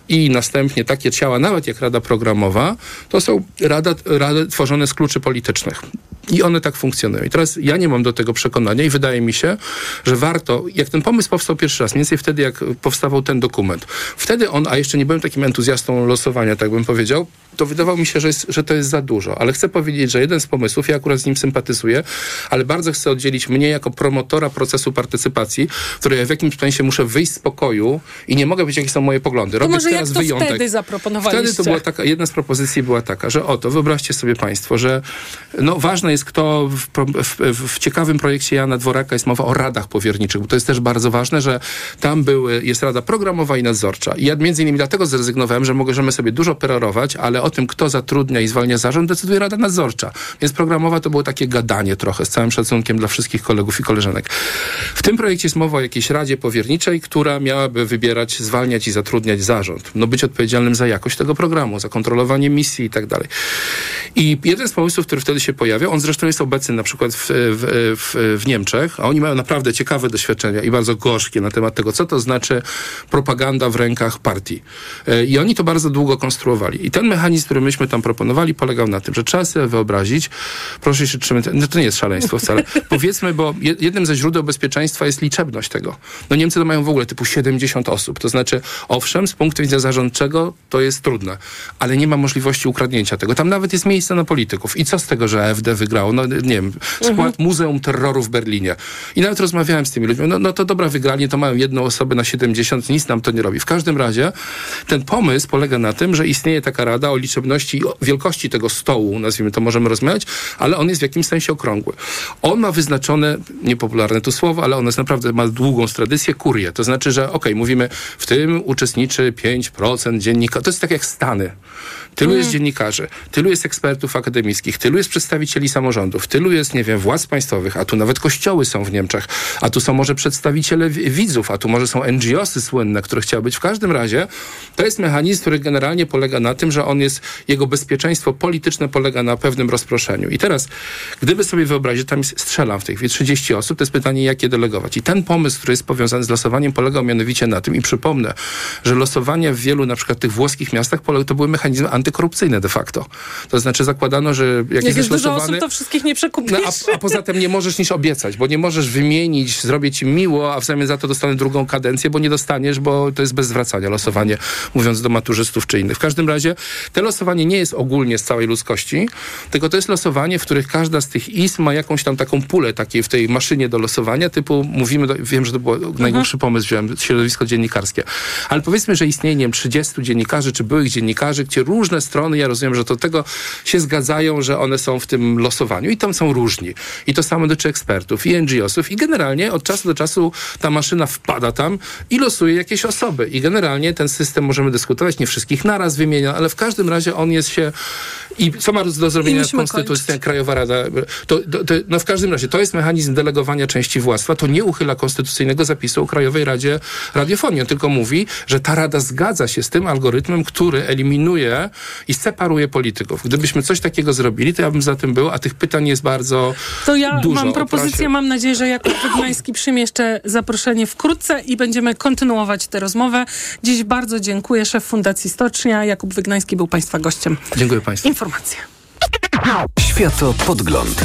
i następnie takie ciała, nawet jak Rada Programowa, to są rada, rady tworzone z kluczy politycznych. I one tak funkcjonują. I teraz ja nie mam do tego przekonania i wydaje mi się, że warto, jak ten pomysł powstał pierwszy raz, mniej więcej wtedy, jak powstawał ten dokument, wtedy on, a jeszcze nie byłem takim entuzjastą losowania, tak bym powiedział, to wydawało mi się, że, jest, że to jest za dużo. Ale chcę powiedzieć, że jeden z pomysłów, ja akurat z nim sympatyzuję, ale bardzo chcę oddzielić mnie jako promotora procesu partycypacji, w której ja w jakimś sensie muszę wyjść z pokoju i nie mogę być, jakie są moje poglądy. To Robię może teraz jak to wyjątek. wtedy zaproponowaliście? Wtedy to była taka, jedna z propozycji była taka, że oto, wyobraźcie sobie państwo, że no, ważne jest kto, w, w, w, ciekawym projekcie Jana Dworaka jest mowa o radach powierniczych, bo to jest też bardzo ważne, że tam były, jest rada programowa i nadzorcza. I ja między innymi dlatego zrezygnowałem, że możemy sobie dużo perorować, ale o tym, kto zatrudnia i zwalnia zarząd, decyduje rada nadzorcza. Więc programowa to było takie gadanie trochę, z całym szacunkiem dla wszystkich kolegów i koleżanek. W tym projekcie jest mowa o jakiejś radzie powierniczej, która miałaby wybierać, zwalniać i zatrudniać zarząd. No być odpowiedzialnym za jakość tego programu, za kontrolowanie misji i tak dalej. I jeden z pomysłów, który wtedy się pojawia, on zresztą jest obecny na przykład w, w, w, w Niemczech, a oni mają naprawdę ciekawe doświadczenia i bardzo gorzkie na temat tego, co to znaczy propaganda w rękach partii. E, I oni to bardzo długo konstruowali. I ten mechanizm, który myśmy tam proponowali, polegał na tym, że trzeba sobie wyobrazić, proszę się trzymać, no to nie jest szaleństwo wcale, powiedzmy, bo jednym ze źródeł bezpieczeństwa jest liczebność tego. No Niemcy to mają w ogóle typu 70 osób, to znaczy, owszem, z punktu widzenia zarządczego to jest trudne, ale nie ma możliwości ukradnięcia tego. Tam nawet jest miejsce na polityków. I co z tego, że AfD wygrało? No nie wiem, skład mhm. Muzeum Terroru w Berlinie. I nawet rozmawiałem z tymi ludźmi, no, no to dobra, wygrali, to mają jedną osobę na 70, nic nam to nie robi. W każdym razie ten pomysł polega na tym, że istnieje taka rada o liczebności i wielkości tego stołu, nazwijmy to, możemy rozmawiać, ale on jest w jakimś sensie okrągły. On ma wyznaczone, niepopularne tu słowo, ale on jest naprawdę, ma długą tradycję, kurię. To znaczy, że okej, okay, mówimy, w tym uczestniczy 5% dziennikarzy. To jest tak jak Stany. Tylu mm. jest dziennikarzy, tylu jest ekspertów akademickich, tylu jest przedstawicieli samorządów, tylu jest, nie wiem, władz państwowych, a tu nawet kościoły są w Niemczech, a tu są może przedstawiciele widzów, a tu może są NGOsy słynne, które chciały być. W każdym razie to jest mechanizm, który generalnie polega na tym, że on jest, jego bezpieczeństwo polityczne polega na pewnym rozproszeniu. I teraz, gdyby sobie wyobrazić, tam jest, strzelam w tej chwili 30 osób, to jest pytanie, jak je delegować. I ten pomysł, który jest powiązany z losowaniem, polegał mianowicie na tym, i przypomnę, że losowanie w wielu na przykład tych włoskich miastach to były mechanizmy antykorupcyjne de facto. To znaczy zakładano, że jak, jak jest losowany, wszystkich nie przekupisz. No, a, a, poza tym nie możesz nic obiecać, bo nie możesz wymienić, zrobię ci miło, a w zamian za to dostanę drugą kadencję, bo nie dostaniesz, bo to jest bez zwracania losowanie, mówiąc do maturzystów czy innych. W każdym razie to losowanie nie jest ogólnie z całej ludzkości, tylko to jest losowanie, w których każda z tych izm ma jakąś tam taką pulę takiej w tej maszynie do losowania, typu mówimy, do, wiem, że to był mhm. najgłupszy pomysł, wziąłem środowisko dziennikarskie, ale powiedzmy, że istnieje, nie wiem, 30 dziennikarzy, czy byłych dziennikarzy, gdzie różne strony, ja rozumiem, że do tego się zgadzają, że one są w tym losowaniu i tam są różni. I to samo dotyczy ekspertów i NGO-sów i generalnie od czasu do czasu ta maszyna wpada tam i losuje jakieś osoby. I generalnie ten system możemy dyskutować, nie wszystkich naraz wymienia, ale w każdym razie on jest się i co ma do zrobienia Konstytucja, Krajowa Rada, to, to, to, no w każdym razie to jest mechanizm delegowania części władztwa, to nie uchyla konstytucyjnego zapisu o Krajowej Radzie Radiofonii, on tylko mówi, że ta Rada zgadza się z tym algorytmem, który eliminuje i separuje polityków. Gdybyśmy coś takiego zrobili, to ja bym za tym był, a tych pytań jest bardzo To ja dużo. mam propozycję, mam nadzieję, że Jakub Wygnański przyjmie jeszcze zaproszenie wkrótce i będziemy kontynuować tę rozmowę. Dziś bardzo dziękuję, szef Fundacji Stocznia, Jakub Wygnański był Państwa gościem. Dziękuję Państwu. Informacje. Światopodgląd.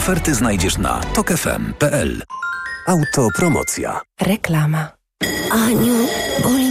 oferty znajdziesz na tokefm.pl. Autopromocja. Reklama. Aniu, boli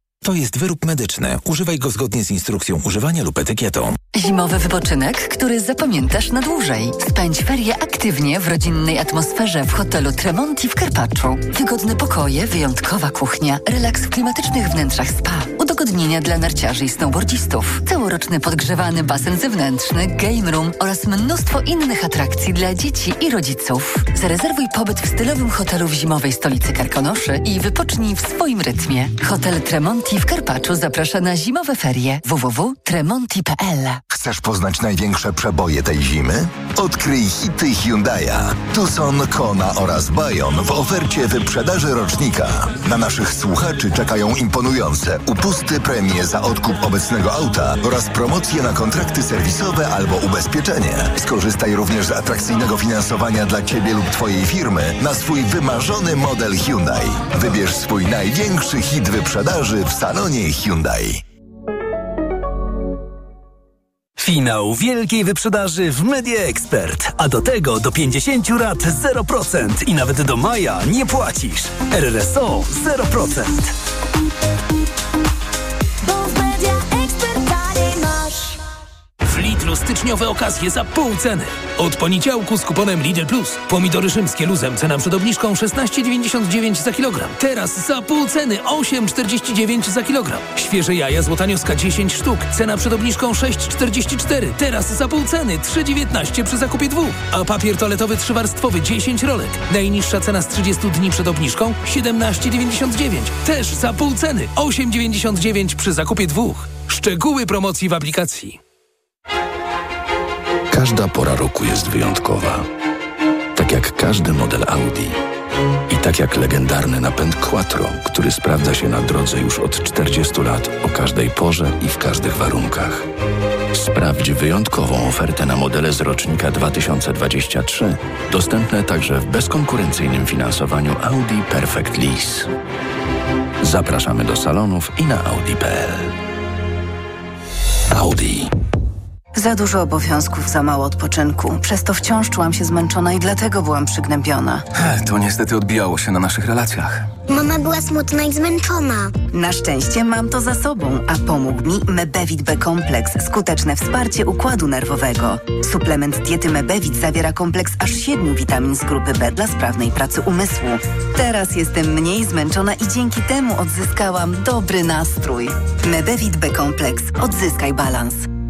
To jest wyrób medyczny. Używaj go zgodnie z instrukcją używania lub etykietą. Zimowy wypoczynek, który zapamiętasz na dłużej. Spędź ferie aktywnie w rodzinnej atmosferze w hotelu Tremonti w Karpaczu. Wygodne pokoje, wyjątkowa kuchnia, relaks w klimatycznych wnętrzach spa, udogodnienia dla narciarzy i snowboardzistów, całoroczny podgrzewany basen zewnętrzny, game room oraz mnóstwo innych atrakcji dla dzieci i rodziców. Zarezerwuj pobyt w stylowym hotelu w zimowej stolicy Karkonoszy i wypocznij w swoim rytmie. Hotel Tremonti w Karpaczu zaprasza na zimowe ferie www.tremonti.pl Chcesz poznać największe przeboje tej zimy? Odkryj hity Hyundai'a. Tucson, Kona oraz Bayon w ofercie wyprzedaży rocznika. Na naszych słuchaczy czekają imponujące upusty premie za odkup obecnego auta oraz promocje na kontrakty serwisowe albo ubezpieczenie. Skorzystaj również z atrakcyjnego finansowania dla Ciebie lub Twojej firmy na swój wymarzony model Hyundai. Wybierz swój największy hit wyprzedaży w salonie Hyundai. Finał wielkiej wyprzedaży w Media Expert, a do tego do 50 lat 0% i nawet do maja nie płacisz. RRSO 0%. W Lidlu styczniowe okazje za pół ceny. Od poniedziałku z kuponem Lidl Plus. Pomidory rzymskie luzem, cena przed obniżką 16,99 za kilogram. Teraz za pół ceny 8,49 za kilogram. Świeże jaja złotanioska 10 sztuk, cena przed obniżką 6,44. Teraz za pół ceny 3,19 przy zakupie dwóch. A papier toaletowy trzywarstwowy 10 rolek. Najniższa cena z 30 dni przed obniżką 17,99. Też za pół ceny 8,99 przy zakupie dwóch. Szczegóły promocji w aplikacji. Każda pora roku jest wyjątkowa. Tak jak każdy model Audi. I tak jak legendarny napęd Quattro, który sprawdza się na drodze już od 40 lat o każdej porze i w każdych warunkach. Sprawdź wyjątkową ofertę na modele z rocznika 2023, dostępne także w bezkonkurencyjnym finansowaniu Audi Perfect Lease. Zapraszamy do salonów i na audi.pl. Audi. Za dużo obowiązków, za mało odpoczynku. Przez to wciąż czułam się zmęczona i dlatego byłam przygnębiona. To niestety odbijało się na naszych relacjach. Mama była smutna i zmęczona. Na szczęście mam to za sobą, a pomógł mi Mebevit B-kompleks, skuteczne wsparcie układu nerwowego. Suplement diety Mebevit zawiera kompleks aż siedmiu witamin z grupy B dla sprawnej pracy umysłu. Teraz jestem mniej zmęczona i dzięki temu odzyskałam dobry nastrój. Mebevit B-kompleks. Odzyskaj balans.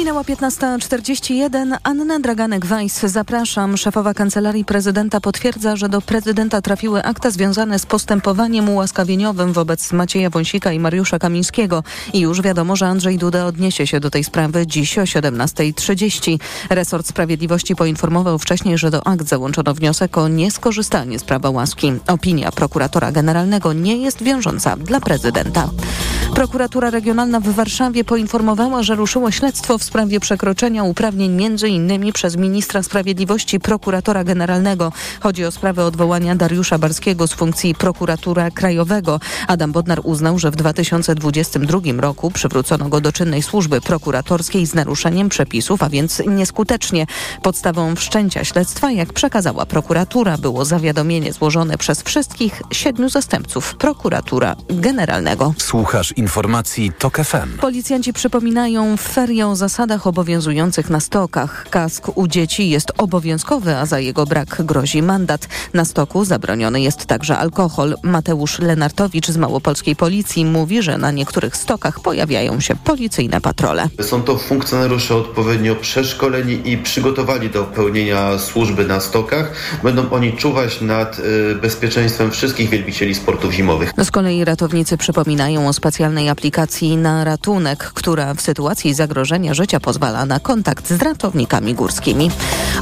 Minęła 15.41. Anna Draganek-Weiss, zapraszam. Szefowa Kancelarii Prezydenta potwierdza, że do prezydenta trafiły akta związane z postępowaniem ułaskawieniowym wobec Macieja Wąsika i Mariusza Kamińskiego. I już wiadomo, że Andrzej Duda odniesie się do tej sprawy dziś o 17.30. Resort Sprawiedliwości poinformował wcześniej, że do akt załączono wniosek o nieskorzystanie z prawa łaski. Opinia prokuratora generalnego nie jest wiążąca dla prezydenta. Prokuratura Regionalna w Warszawie poinformowała, że ruszyło śledztwo w sprawie przekroczenia uprawnień między innymi przez ministra sprawiedliwości prokuratora generalnego. Chodzi o sprawę odwołania Dariusza Barskiego z funkcji prokuratura krajowego. Adam Bodnar uznał, że w 2022 roku przywrócono go do czynnej służby prokuratorskiej z naruszeniem przepisów, a więc nieskutecznie. Podstawą wszczęcia śledztwa, jak przekazała prokuratura, było zawiadomienie złożone przez wszystkich siedmiu zastępców prokuratura generalnego. Słuchasz informacji TOK FM. Policjanci przypominają ferie o zasadach obowiązujących na stokach. Kask u dzieci jest obowiązkowy, a za jego brak grozi mandat. Na stoku zabroniony jest także alkohol. Mateusz Lenartowicz z Małopolskiej Policji mówi, że na niektórych stokach pojawiają się policyjne patrole. Są to funkcjonariusze odpowiednio przeszkoleni i przygotowani do pełnienia służby na stokach. Będą oni czuwać nad y, bezpieczeństwem wszystkich wielbicieli sportów zimowych. Z kolei ratownicy przypominają o specjalnej aplikacji na ratunek, która w sytuacji zagrożenia życia pozwala na kontakt z ratownikami górskimi.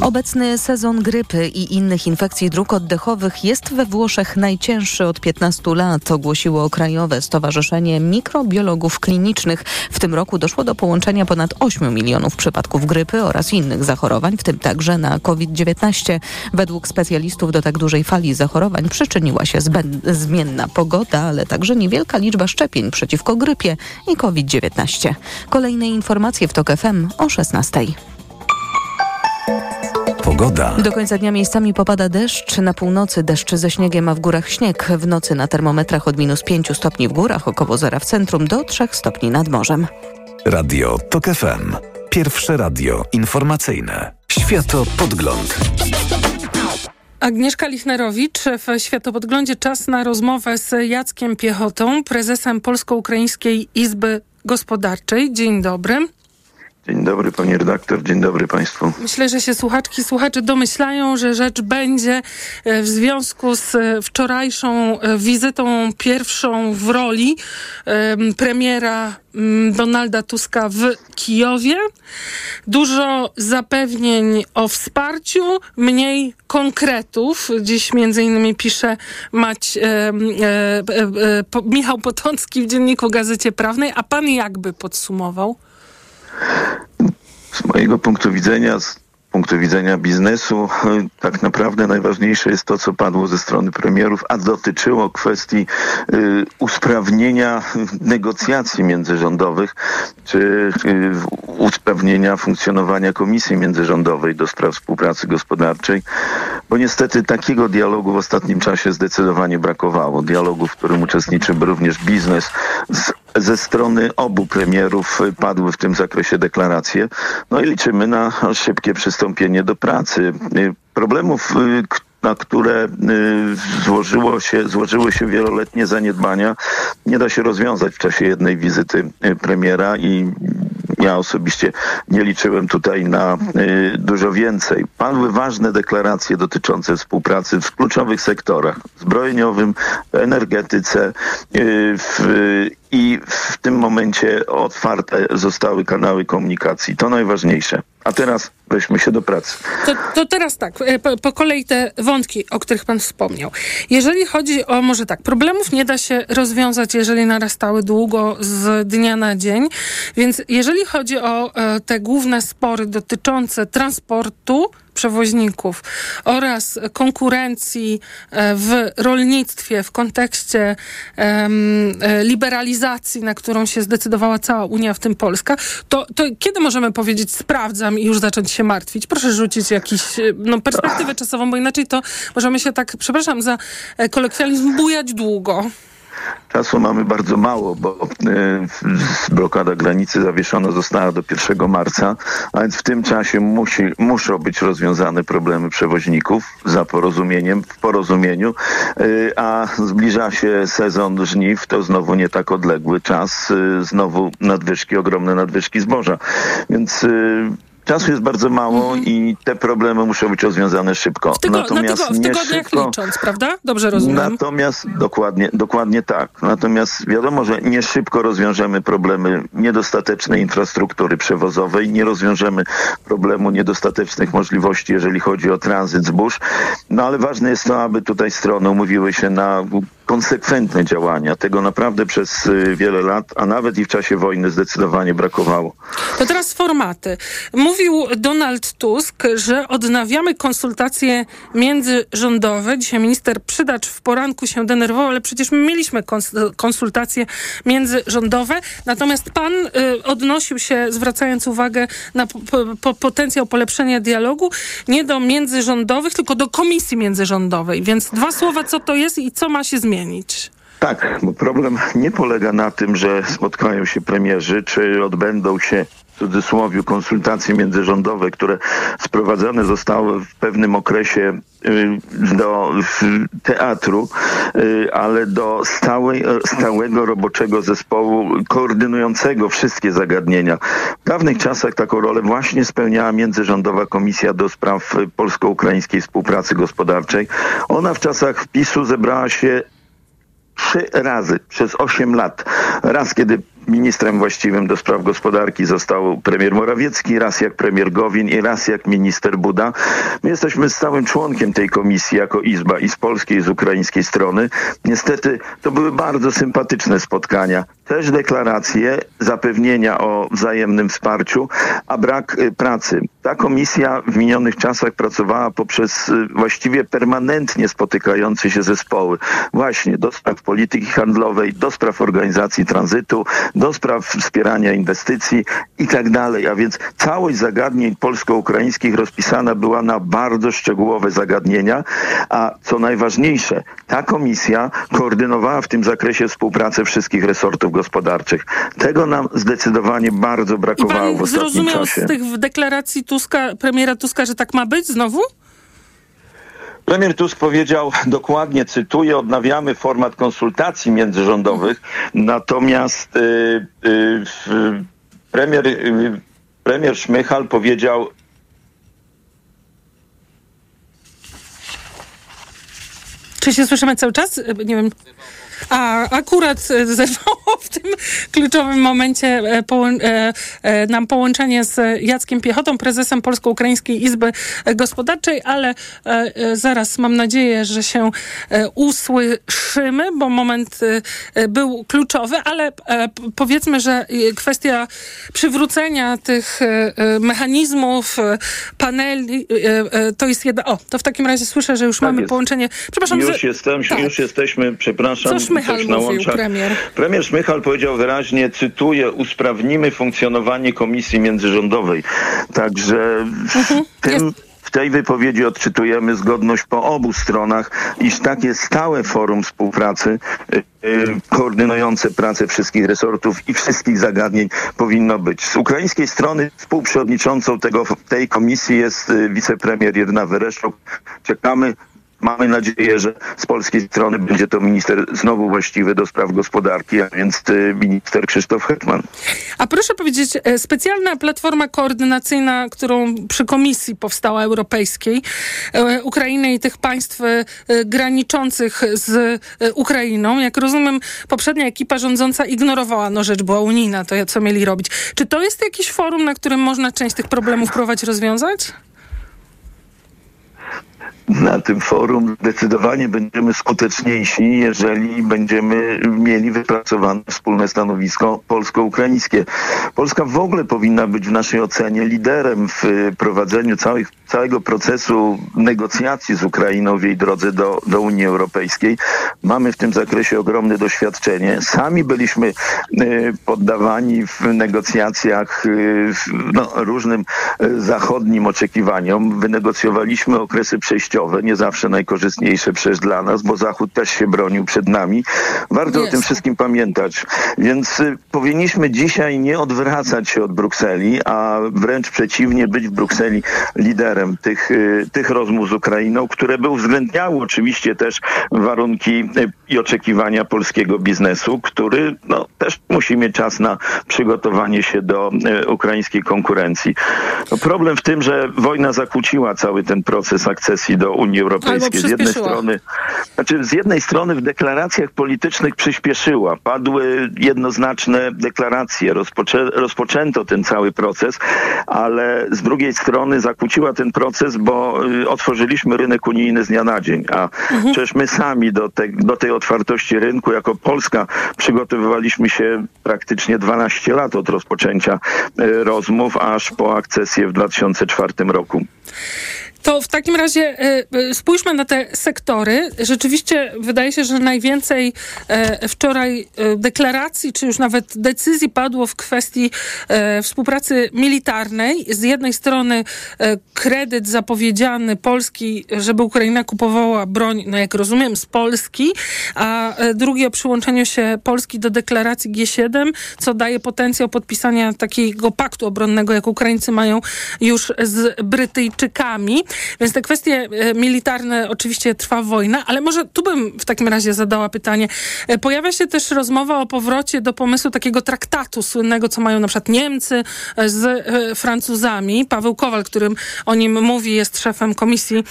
Obecny sezon grypy i innych infekcji dróg oddechowych jest we Włoszech najcięższy od 15 lat, ogłosiło Krajowe Stowarzyszenie Mikrobiologów Klinicznych. W tym roku doszło do połączenia ponad 8 milionów przypadków grypy oraz innych zachorowań, w tym także na COVID-19. Według specjalistów do tak dużej fali zachorowań przyczyniła się zmienna pogoda, ale także niewielka liczba szczepień przeciwko grypie i COVID-19. Kolejne informacje w TOK FM o 16. Pogoda. Do końca dnia miejscami popada deszcz. Na północy deszcz ze śniegiem, a w górach śnieg. W nocy na termometrach od minus 5 stopni w górach, około zera w centrum, do 3 stopni nad morzem. Radio TOK FM. Pierwsze radio informacyjne. Światopodgląd. Agnieszka Lichnerowicz w Światopodglądzie. Czas na rozmowę z Jackiem Piechotą, prezesem Polsko-Ukraińskiej Izby Gospodarczej. Dzień dobry. Dzień dobry pani redaktor, dzień dobry państwu. Myślę, że się słuchaczki, słuchacze domyślają, że rzecz będzie e, w związku z e, wczorajszą e, wizytą pierwszą w roli premiera mm, Donalda Tuska w Kijowie. Dużo zapewnień o wsparciu, mniej konkretów. Dziś między innymi pisze Mać, e, e, e, Michał Potocki w Dzienniku Gazecie Prawnej. A pan jakby podsumował? Z mojego punktu widzenia, z punktu widzenia biznesu, tak naprawdę najważniejsze jest to, co padło ze strony premierów, a dotyczyło kwestii y, usprawnienia negocjacji międzyrządowych, czy y, usprawnienia funkcjonowania Komisji Międzyrządowej do spraw współpracy gospodarczej, bo niestety takiego dialogu w ostatnim czasie zdecydowanie brakowało. Dialogu, w którym uczestniczy również biznes z ze strony obu premierów padły w tym zakresie deklaracje. No i liczymy na szybkie przystąpienie do pracy. Problemów, y, na które y, złożyło się, złożyły się wieloletnie zaniedbania, nie da się rozwiązać w czasie jednej wizyty y, premiera i ja osobiście nie liczyłem tutaj na y, dużo więcej. Padły ważne deklaracje dotyczące współpracy w kluczowych sektorach zbrojeniowym, energetyce y, w, i w tym momencie otwarte zostały kanały komunikacji. To najważniejsze. A teraz weźmy się do pracy. To, to teraz tak, e, po, po, kolei te wątki, o których pan wspomniał. Jeżeli chodzi o, może tak, problemów nie da się rozwiązać, jeżeli narastały długo z dnia na dzień, więc jeżeli chodzi o e, te główne spory dotyczące transportu, przewoźników oraz konkurencji e, w rolnictwie w kontekście liberalizacji, na którą się zdecydowała cała Unia, w tym Polska, to, to kiedy możemy powiedzieć sprawdzam i już zacząć się martwić? Proszę rzucić jakiś, e, no, perspektywę czasową, bo inaczej to możemy się tak, przepraszam za e, kolokwializm, bujać długo. Czasu mamy bardzo mało, bo y, blokada granicy zawieszona została do 1 marca, a więc w tym czasie musi, muszą być rozwiązane problemy przewoźników za porozumieniem, w porozumieniu, y, a zbliża się sezon żniw, to znowu nie tak odległy czas, y, znowu nadwyżki, ogromne nadwyżki zboża. Więc Czasu jest bardzo mało mhm. i te problemy muszą być rozwiązane szybko. W, tygo, natomiast tygo, w tygodniach szybko, licząc, prawda? Dobrze rozumiem. Natomiast dokładnie, dokładnie tak. Natomiast wiadomo, że nie szybko rozwiążemy problemy niedostatecznej infrastruktury przewozowej, nie rozwiążemy problemu niedostatecznych możliwości, jeżeli chodzi o tranzyt zbóż. No ale ważne jest to, aby tutaj strony umówiły się na konsekwentne działania. Tego naprawdę przez y, wiele lat, a nawet i w czasie wojny zdecydowanie brakowało. To teraz formaty. Mówił Donald Tusk, że odnawiamy konsultacje międzyrządowe. Dzisiaj minister Przydacz w poranku się denerwował, ale przecież my mieliśmy konsultacje międzyrządowe. Natomiast pan y, odnosił się, zwracając uwagę na po, potencjał polepszenia dialogu, nie do międzyrządowych, tylko do komisji międzyrządowej. Więc dwa słowa, co to jest i co ma się zmienić zmienić. Tak, bo problem nie polega na tym, że spotkają się premierzy, czy odbędą się w cudzysłowie konsultacje międzyrządowe, które sprowadzone zostały w pewnym okresie y, do teatru, y, ale do stałej, stałego roboczego zespołu koordynującego wszystkie zagadnienia. W dawnych czasach taką rolę właśnie spełniała międzyrządowa komisja do spraw polsko-ukraińskiej współpracy gospodarczej. Ona w czasach wpisu zebrała się trzy razy przez osiem lat. Raz, kiedy ministrem właściwym do spraw gospodarki został premier Morawiecki, raz jak premier Gowin i raz jak minister Buda. My jesteśmy stałym członkiem tej komisji jako Izba i z polskiej i z ukraińskiej strony. Niestety to były bardzo sympatyczne spotkania. Też deklaracje, zapewnienia o wzajemnym wsparciu, a brak y, pracy. Ta komisja w minionych czasach pracowała poprzez y, właściwie permanentnie spotykające się zespoły. Właśnie do spraw polityki handlowej, do spraw organizacji tranzytu, do spraw wspierania inwestycji i tak dalej. A więc całość zagadnień polsko-ukraińskich rozpisana była na bardzo szczegółowe zagadnienia, a co najważniejsze, ta komisja koordynowała w tym zakresie współpracę wszystkich resortów gospodarczych. Tego nam zdecydowanie bardzo brakowało w ostatnim zrozumiał czasie. z tych deklaracji Tuska, premiera Tuska, że tak ma być znowu? Premier Tusk powiedział dokładnie, cytuję, odnawiamy format konsultacji międzyrządowych, natomiast y, y, premier, y, premier Szmychal powiedział, Czy się słyszymy cały czas? E, Nie wiem. A akurat e, zerwało w tym kluczowym momencie e, e, nam połączenie z Jackiem Piechotą, prezesem Polsko-Ukraińskiej Izby Gospodarczej, ale zaraz mam nadzieję, że się usłyszymy, bo moment był kluczowy, ale powiedzmy, że kwestia przywrócenia tych mechanizmów, paneli, to jest jedna... O, to w takim razie słyszę, że już mamy Tak jest. połączenie. Przepraszam, już, że... jestem, tak. już jesteśmy, przepraszam, Co Szmychal mówił, premier? Premier Szmychal powiedział wyraźnie, cytuję, usprawnimy funkcjonowanie komisji międzyrządowej. Także Mhm. w tym... W tej wypowiedzi odczytujemy zgodność po obu stronach, iż takie stałe forum współpracy y, y, koordynujące pracę wszystkich resortów i wszystkich zagadnień powinno być. Z ukraińskiej strony współprzewodniczącą tego, tej komisji jest y, wicepremier Irna Wereszczuk. Czekamy Mamy nadzieję, że z polskiej strony będzie to minister znowu właściwy do spraw gospodarki, a więc y, minister Krzysztof Hetman. A proszę powiedzieć, e, specjalna platforma koordynacyjna, którą przy Komisji powstała Europejskiej, e, Ukrainy i tych państw e, graniczących z Ukrainą, jak rozumiem, poprzednia ekipa rządząca ignorowała, no rzecz była unijna, to co mieli robić. Czy to jest jakieś forum, na którym można część tych problemów próbować rozwiązać? Na tym forum zdecydowanie będziemy skuteczniejsi, jeżeli będziemy mieli wypracowane wspólne stanowisko polsko-ukraińskie. Polska w ogóle powinna być w naszej ocenie liderem w y, prowadzeniu całych, całego procesu negocjacji z Ukrainą w jej drodze do, do Unii Europejskiej. Mamy w tym zakresie ogromne doświadczenie. Sami byliśmy y, poddawani w negocjacjach y, no, różnym zachodnim oczekiwaniom. Wynegocjowaliśmy okresy przejściowe, nie zawsze najkorzystniejsze przecież dla nas, bo Zachód też się bronił przed nami. Warto o tym wszystkim pamiętać. Więc y, powinniśmy dzisiaj nie odwracać się od Brukseli, a wręcz przeciwnie, być w Brukseli liderem tych, y, tych rozmów z Ukrainą, które by uwzględniały oczywiście też warunki y, i oczekiwania polskiego biznesu, który no, też musi mieć czas na przygotowanie się do ukraińskiej konkurencji. No, problem w tym, że wojna zakłóciła cały ten proces akcesji do Unii Europejskiej. Z jednej strony, znaczy z jednej strony w deklaracjach politycznych przyspieszyła. Padły jednoznaczne deklaracje, rozpoczę, rozpoczęto ten cały proces, ale z drugiej strony zakłóciła ten proces, bo y, otworzyliśmy rynek unijny z dnia na dzień, a przecież my sami do, te, do tej otwartości rynku jako Polska przygotowywaliśmy się praktycznie 12 lat od rozpoczęcia y, rozmów, aż po akcesję w 2004 roku. To w takim razie e, e, spójrzmy na te sektory. Rzeczywiście wydaje się, że najwięcej e, wczoraj deklaracji, czy już nawet decyzji padło w kwestii współpracy militarnej. Z jednej strony kredyt zapowiedziany Polski, żeby Ukraina kupowała broń, no jak rozumiem, z Polski, a drugi o przyłączeniu się Polski do deklaracji G7, co daje potencjał podpisania takiego paktu obronnego, jak Ukraińcy mają już z Brytyjczykami. Więc te kwestie e, militarne, oczywiście trwa wojna, ale może tu bym w takim razie zadała pytanie. E, pojawia się też rozmowa o powrocie do pomysłu takiego traktatu słynnego, co mają na przykład Niemcy z Francuzami. Paweł Kowal, którym o nim mówi, jest szefem Komisji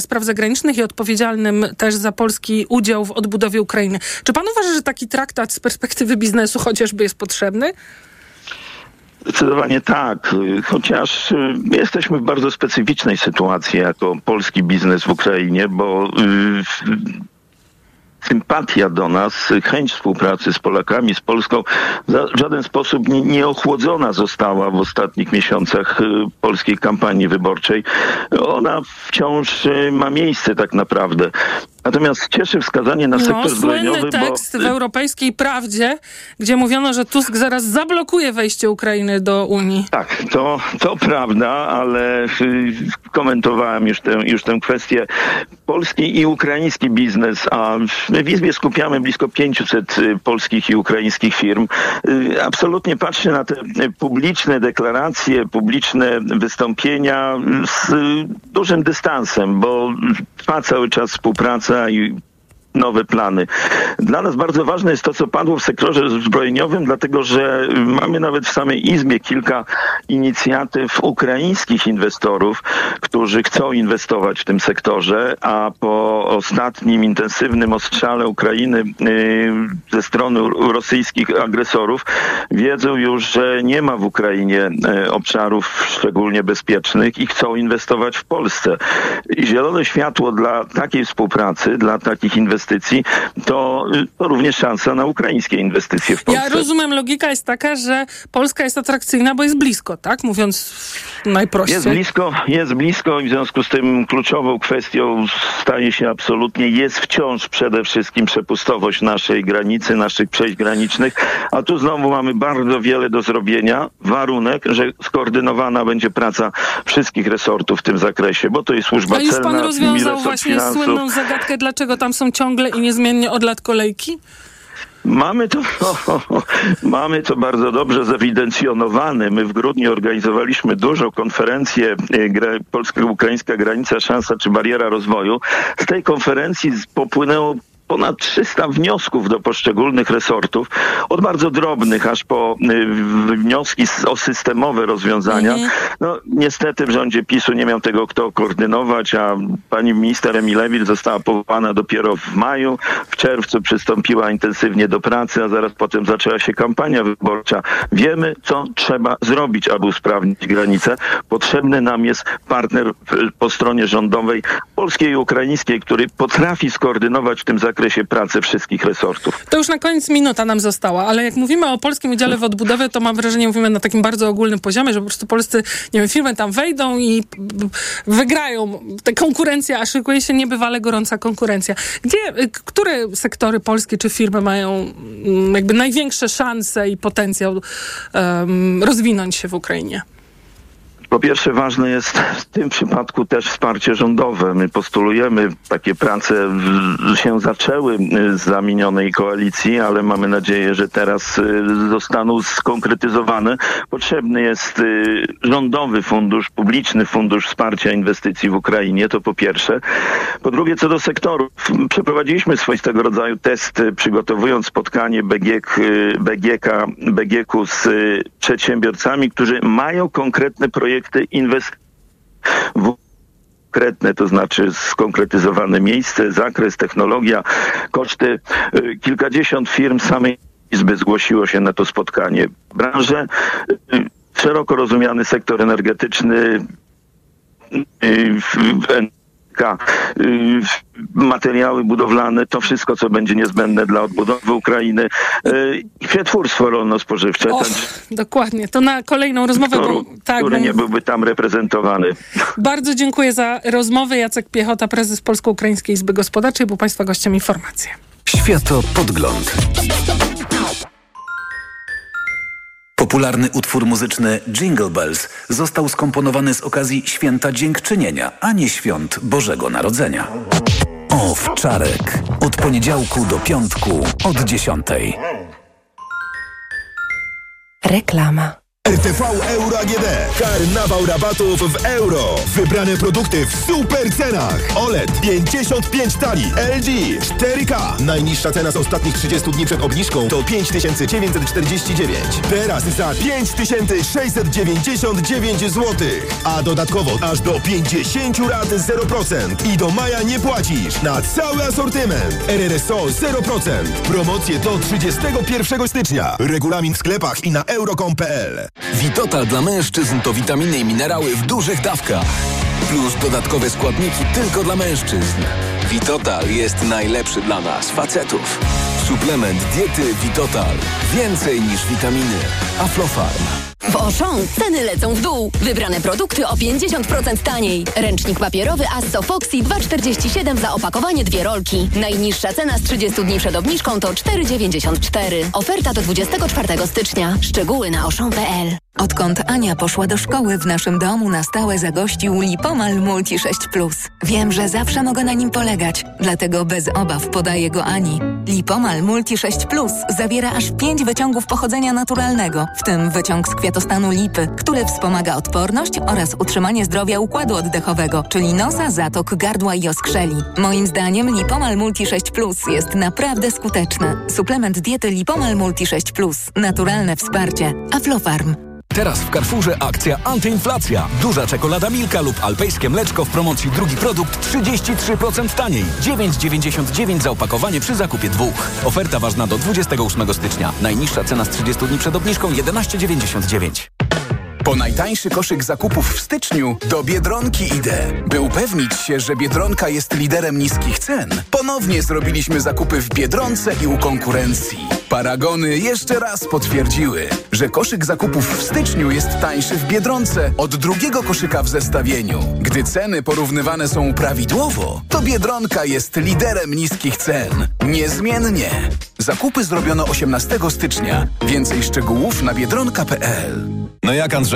Spraw Zagranicznych i odpowiedzialnym też za polski udział w odbudowie Ukrainy. Czy pan uważa, że taki traktat z perspektywy biznesu chociażby jest potrzebny? Zdecydowanie tak, chociaż y, jesteśmy w bardzo specyficznej sytuacji jako polski biznes w Ukrainie, bo y, sympatia do nas, chęć współpracy z Polakami, z Polską w żaden sposób nie, nie ochłodzona została w ostatnich miesiącach y, polskiej kampanii wyborczej. Ona wciąż ma miejsce tak naprawdę. Natomiast cieszy wskazanie na no, sektor zbrojeniowy. Słynny tekst bo... w Europejskiej Prawdzie, gdzie mówiono, że Tusk zaraz zablokuje wejście Ukrainy do Unii. Tak, to, to prawda, ale y, komentowałem już tę, już tę kwestię. Polski i ukraiński biznes, a my w Izbie skupiamy blisko 500 y, polskich i ukraińskich firm. Y, absolutnie patrzę na te publiczne deklaracje, publiczne wystąpienia z dużym dystansem, bo trwa cały czas współpraca i nowe plany. Dla nas bardzo ważne jest to, co padło w sektorze zbrojeniowym, dlatego że mamy nawet w samej Izbie kilka inicjatyw ukraińskich inwestorów, którzy chcą inwestować w tym sektorze, a po ostatnim intensywnym ostrzale Ukrainy y, ze strony rosyjskich agresorów wiedzą już, że nie ma w Ukrainie y, obszarów szczególnie bezpiecznych i chcą inwestować w Polsce. Zielone światło dla takiej współpracy, dla takich inwestycji inwestycji, to, to również szansa na ukraińskie inwestycje w Polsce. Ja rozumiem, logika jest taka, że Polska jest atrakcyjna, bo jest blisko, tak? Mówiąc najprościej. Jest blisko, jest blisko i w związku z tym kluczową kwestią staje się absolutnie, jest wciąż przede wszystkim przepustowość naszej granicy, naszych przejść granicznych, a tu znowu mamy bardzo wiele do zrobienia. Warunek, że skoordynowana będzie praca wszystkich resortów w tym zakresie, bo to jest służba A już celna, pan rozwiązał właśnie finansów. słynną zagadkę, dlaczego tam są ciągle ciągle i niezmiennie od lat kolejki? Mamy to, mamy to bardzo dobrze zewidencjonowane. My w grudniu organizowaliśmy dużą konferencję e, Polsko-Ukraińska Granica Szansa czy Bariera Rozwoju. Z tej konferencji popłynęło ponad 300 wniosków do poszczególnych resortów, od bardzo drobnych aż po y, wnioski o systemowe rozwiązania. Mhm. No niestety w rządzie PiSu nie miał tego kto koordynować, a pani minister Emilewicz została powołana dopiero w maju. W czerwcu przystąpiła intensywnie do pracy, a zaraz potem zaczęła się kampania wyborcza. Wiemy, co trzeba zrobić, aby usprawnić granice. Potrzebny nam jest partner po stronie rządowej, polskiej i ukraińskiej, który potrafi skoordynować w tym zakresie zakresie pracy wszystkich resortów. To już na koniec minuta nam została, ale jak mówimy o polskim udziale w odbudowie, to mam wrażenie, mówimy na takim bardzo ogólnym poziomie, że po prostu polscy, nie wiem, firmy tam wejdą i wygrają. Te konkurencja, a szykuje się niebywale gorąca konkurencja. Gdzie, które sektory polskie czy firmy mają mm, jakby największe szanse i potencjał um, rozwinąć się w Ukrainie? Po pierwsze ważne jest w tym przypadku też wsparcie rządowe. My postulujemy, takie prace się zaczęły z zamienionej koalicji, ale mamy nadzieję, że teraz y, zostaną skonkretyzowane. Potrzebny jest y, rządowy fundusz, publiczny fundusz wsparcia inwestycji w Ukrainie, to po pierwsze. Po drugie, co do sektorów. Przeprowadziliśmy swoistego rodzaju test, przygotowując spotkanie BGK, BGK, BGK z przedsiębiorcami, którzy mają konkretne projekty projekty inwestycyjne konkretne, to znaczy skonkretyzowane miejsce, zakres, technologia, koszty. Y, kilkadziesiąt firm samej Izby zgłosiło się na to spotkanie. Branże, y, szeroko rozumiany sektor energetyczny, y, materiały budowlane, to wszystko, co będzie niezbędne dla odbudowy Ukrainy y, i przetwórstwo rolno-spożywcze. O, dokładnie, to na kolejną rozmowę. Który, bo, tak, który nie byłby tam reprezentowany. Bardzo dziękuję za rozmowę. Jacek Piechota, prezes Polsko-Ukraińskiej Izby Gospodarczej, był Państwa gościem informacji. Światopodgląd. Popularny utwór muzyczny Jingle Bells został skomponowany z okazji Święta Dziękczynienia, a nie Świąt Bożego Narodzenia. Owczarek. Od poniedziałku do piątku od dziesiątej. Reklama. RTV Euro AGD. Karnawał rabatów w euro. Wybrane produkty w super cenach. OLED 55 tali. LG 4K. Najniższa cena z ostatnich 30 dni przed obniżką to 5949. Teraz za 5699 zł. A dodatkowo aż do 50 lat 0%. I do maja nie płacisz na cały asortyment. RRSO 0%. Promocje do 31 stycznia. Regulamin w sklepach i na euro.com.pl. Witotal dla mężczyzn to witaminy i minerały w dużych dawkach. Plus dodatkowe składniki tylko dla mężczyzn. Witotal jest najlepszy dla nas, facetów. Suplement diety Witotal. Więcej niż witaminy. Aflofarm. W Auchan ceny lecą w dół. Wybrane produkty o 50% taniej. Ręcznik papierowy Asso Foxy 2,47 za opakowanie dwie rolki. Najniższa cena z 30 dni przed obniżką to 4,94. Oferta do 24 stycznia. Szczegóły na Auchan.pl. Odkąd Ania poszła do szkoły, w naszym domu na stałe zagościł Lipomal Multi 6 Plus. Wiem, że zawsze mogę na nim polegać, dlatego bez obaw podaję go Ani. Lipomal Multi 6 Plus zawiera aż 5 wyciągów pochodzenia naturalnego, w tym wyciąg z kwiatostanu lipy, który wspomaga odporność oraz utrzymanie zdrowia układu oddechowego, czyli nosa, zatok, gardła i oskrzeli. Moim zdaniem Lipomal Multi 6 Plus jest naprawdę skuteczny. Suplement diety Lipomal Multi 6 Plus. Naturalne wsparcie. Aflofarm. Teraz w Carrefourze akcja antyinflacja. Duża czekolada Milka lub alpejskie mleczko w promocji drugi produkt 33% taniej. 9,99 za opakowanie przy zakupie dwóch. Oferta ważna do 28 stycznia. Najniższa cena z 30 dni przed obniżką 11,99. Po najtańszy koszyk zakupów w styczniu do Biedronki idę. By upewnić się, że Biedronka jest liderem niskich cen, ponownie zrobiliśmy zakupy w Biedronce i u konkurencji. Paragony jeszcze raz potwierdziły, że koszyk zakupów w styczniu jest tańszy w Biedronce od drugiego koszyka w zestawieniu. Gdy ceny porównywane są prawidłowo, to Biedronka jest liderem niskich cen. Niezmiennie. Zakupy zrobiono 18 stycznia. Więcej szczegółów na biedronka.pl. No jak Andrzej,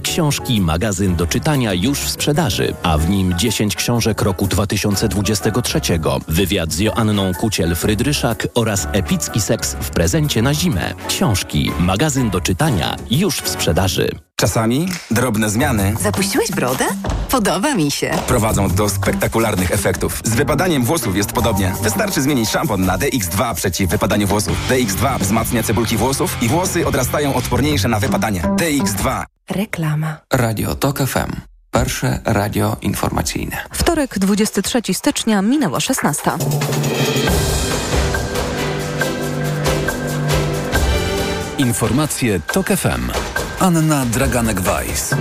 książki, magazyn do czytania już w sprzedaży, a w nim 10 książek roku 2023. Wywiad z Joanną Kuciel-Frydryszak oraz epicki seks w prezencie na zimę. Książki, magazyn do czytania już w sprzedaży. Czasami drobne zmiany Zapuściłeś brodę? Podoba mi się. prowadzą do spektakularnych efektów. Z wypadaniem włosów jest podobnie. Wystarczy zmienić szampon na DX2 przeciw wypadaniu włosów. DX2 wzmacnia cebulki włosów i włosy odrastają odporniejsze na wypadanie. DX2. Reklama. Radio TOK FM. Pierwsze radio informacyjne. Wtorek, 23 stycznia, minęła 16. Informacje TOK FM. Anna Draganek-Weiss.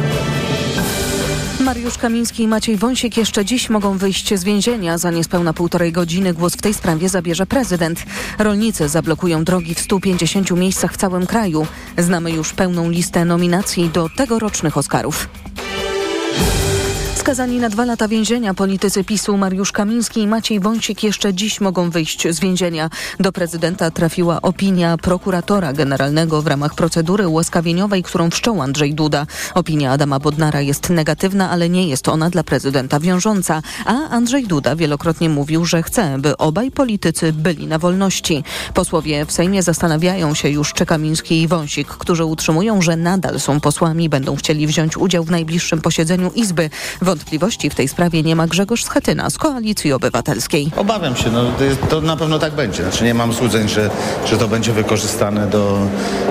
Mariusz Kamiński i Maciej Wąsik jeszcze dziś mogą wyjść z więzienia. Za niespełna półtorej godziny głos w tej sprawie zabierze prezydent. Rolnicy zablokują drogi w 150 miejscach w całym kraju. Znamy już pełną listę nominacji do tegorocznych Oscarów. Skazani na dwa lata więzienia politycy PiSu Mariusz Kamiński i Maciej Wąsik jeszcze dziś mogą wyjść z więzienia. Do prezydenta trafiła opinia prokuratora generalnego w ramach procedury ułaskawieniowej, którą wszczął Andrzej Duda. Opinia Adama Bodnara jest negatywna, ale nie jest ona dla prezydenta wiążąca. A Andrzej Duda wielokrotnie mówił, że chce, by obaj politycy byli na wolności. Posłowie w Sejmie zastanawiają się już, czy Kamiński i Wąsik, którzy utrzymują, że nadal są posłami, będą chcieli wziąć udział w najbliższym posiedzeniu Izby. Wątpliwości w tej sprawie nie ma Grzegorz Schetyna z Koalicji Obywatelskiej. Obawiam się, no, to, na pewno tak będzie. Znaczy nie mam złudzeń, że, że to będzie wykorzystane do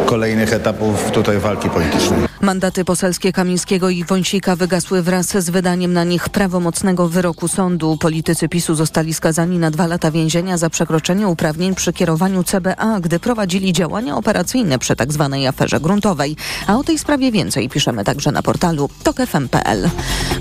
kolejnych etapów tutaj walki politycznej. Mandaty poselskie Kamińskiego i Wąsika wygasły wraz z wydaniem na nich prawomocnego wyroku sądu. Politycy PiSu zostali skazani na dwa lata więzienia za przekroczenie uprawnień przy kierowaniu CBA, gdy prowadzili działania operacyjne przy tzw. Tak aferze gruntowej. A o tej sprawie więcej piszemy także na portalu tokefm.pl.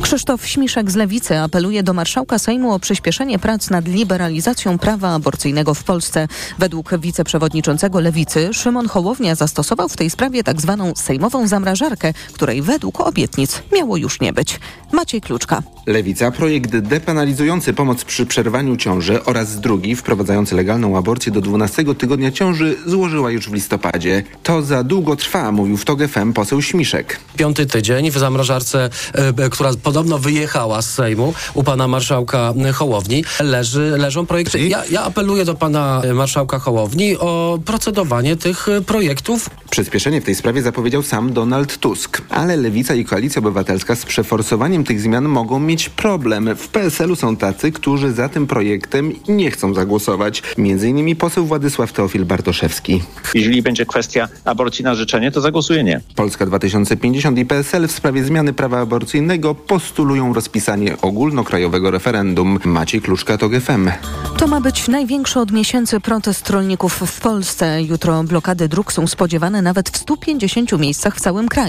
Krzysztof Śmiszek z Lewicy apeluje do marszałka Sejmu o przyspieszenie prac nad liberalizacją prawa aborcyjnego w Polsce. Według wiceprzewodniczącego Lewicy Szymon Hołownia zastosował w tej sprawie tzw. Tak sejmową zamrażarkę gospodarkę, której według obietnic miało już nie być. Maciej Kluczka. Lewica projekt depenalizujący pomoc przy przerwaniu ciąży oraz drugi wprowadzający legalną aborcję do 12 tygodnia ciąży złożyła już w listopadzie. To za długo trwa, mówił w TOG FM poseł Śmiszek. Piąty tydzień w zamrażarce, e, która podobno wyjechała z Sejmu u pana marszałka Hołowni, leży, leżą projekty. Ja, ja apeluję do pana marszałka Hołowni o procedowanie tych projektów. Przyspieszenie w tej sprawie zapowiedział sam Donald Tusk, ale Lewica i Koalicja Obywatelska z przeforsowaniem tych zmian mogą mieć problem. W PSL-u są tacy, którzy za tym projektem nie chcą zagłosować. Między innymi poseł Władysław Teofil Bartoszewski. Jeżeli będzie kwestia aborcji na życzenie, to zagłosuje nie. Polska 2050 i PSL w sprawie zmiany prawa aborcyjnego postulują rozpisanie ogólnokrajowego referendum. Maciej Kluczka, to GFM. To ma być największy od miesięcy protest rolników w Polsce. Jutro blokady dróg są spodziewane nawet w 150 miejscach w całym kraju.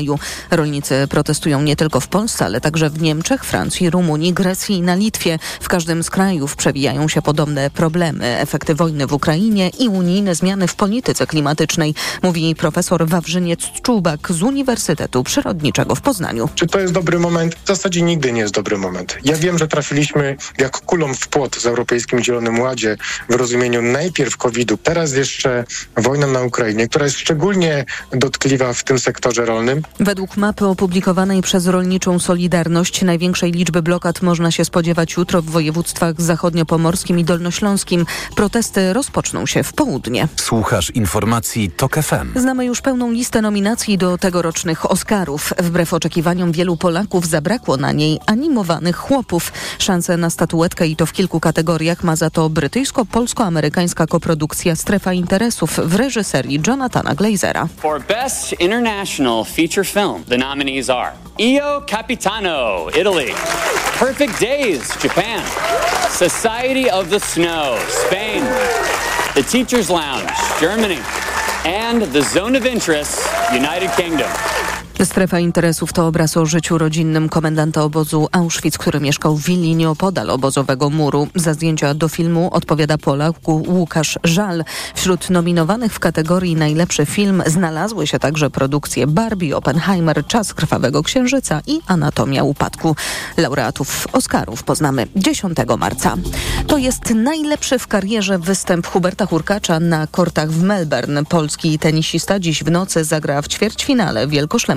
Rolnicy protestują nie tylko w Polsce, ale także w Niemczech, Francji, Rumunii, Grecji i na Litwie. W każdym z krajów przewijają się podobne problemy. Efekty wojny w Ukrainie i unijne zmiany w polityce klimatycznej, mówi profesor Wawrzyniec Czubak z Uniwersytetu Przyrodniczego w Poznaniu. Czy to jest dobry moment? W zasadzie nigdy nie jest dobry moment. Ja wiem, że trafiliśmy jak kulą w płot z Europejskim Zielonym Ładzie w rozumieniu najpierw COVID-u, teraz jeszcze wojna na Ukrainie, która jest szczególnie dotkliwa w tym sektorze rolnym. Według mapy opublikowanej przez Rolniczą Solidarność największej liczby blokad można się spodziewać jutro w województwach zachodniopomorskim i dolnośląskim. Protesty rozpoczną się w południe. Słuchasz informacji TOK FM. Znamy już pełną listę nominacji do tegorocznych Oscarów. Wbrew oczekiwaniom wielu Polaków zabrakło na niej animowanych chłopów. Szansę na statuetkę i to w kilku kategoriach ma za to brytyjsko-polsko-amerykańska koprodukcja Strefa Interesów w reżyserii Jonathana Glazera. For Best International Feature Film, the nominees are Io Capitano, Italy, Perfect Days, Japan, Society of the Snow, Spain, The Teacher's Lounge, Germany, and The Zone of Interest, United Kingdom. Strefa interesów to obraz o życiu rodzinnym komendanta obozu Auschwitz, który mieszkał w willi nieopodal obozowego muru. Za zdjęcia do filmu odpowiada Polak Łukasz Żal. Wśród nominowanych w kategorii najlepszy film znalazły się także produkcje Barbie, Oppenheimer, Czas Krwawego Księżyca i Anatomia Upadku. Laureatów Oscarów poznamy 10 marca. To jest najlepszy w karierze występ Huberta Hurkacza na kortach w Melbourne. Polski tenisista dziś w nocy zagra w ćwierćfinale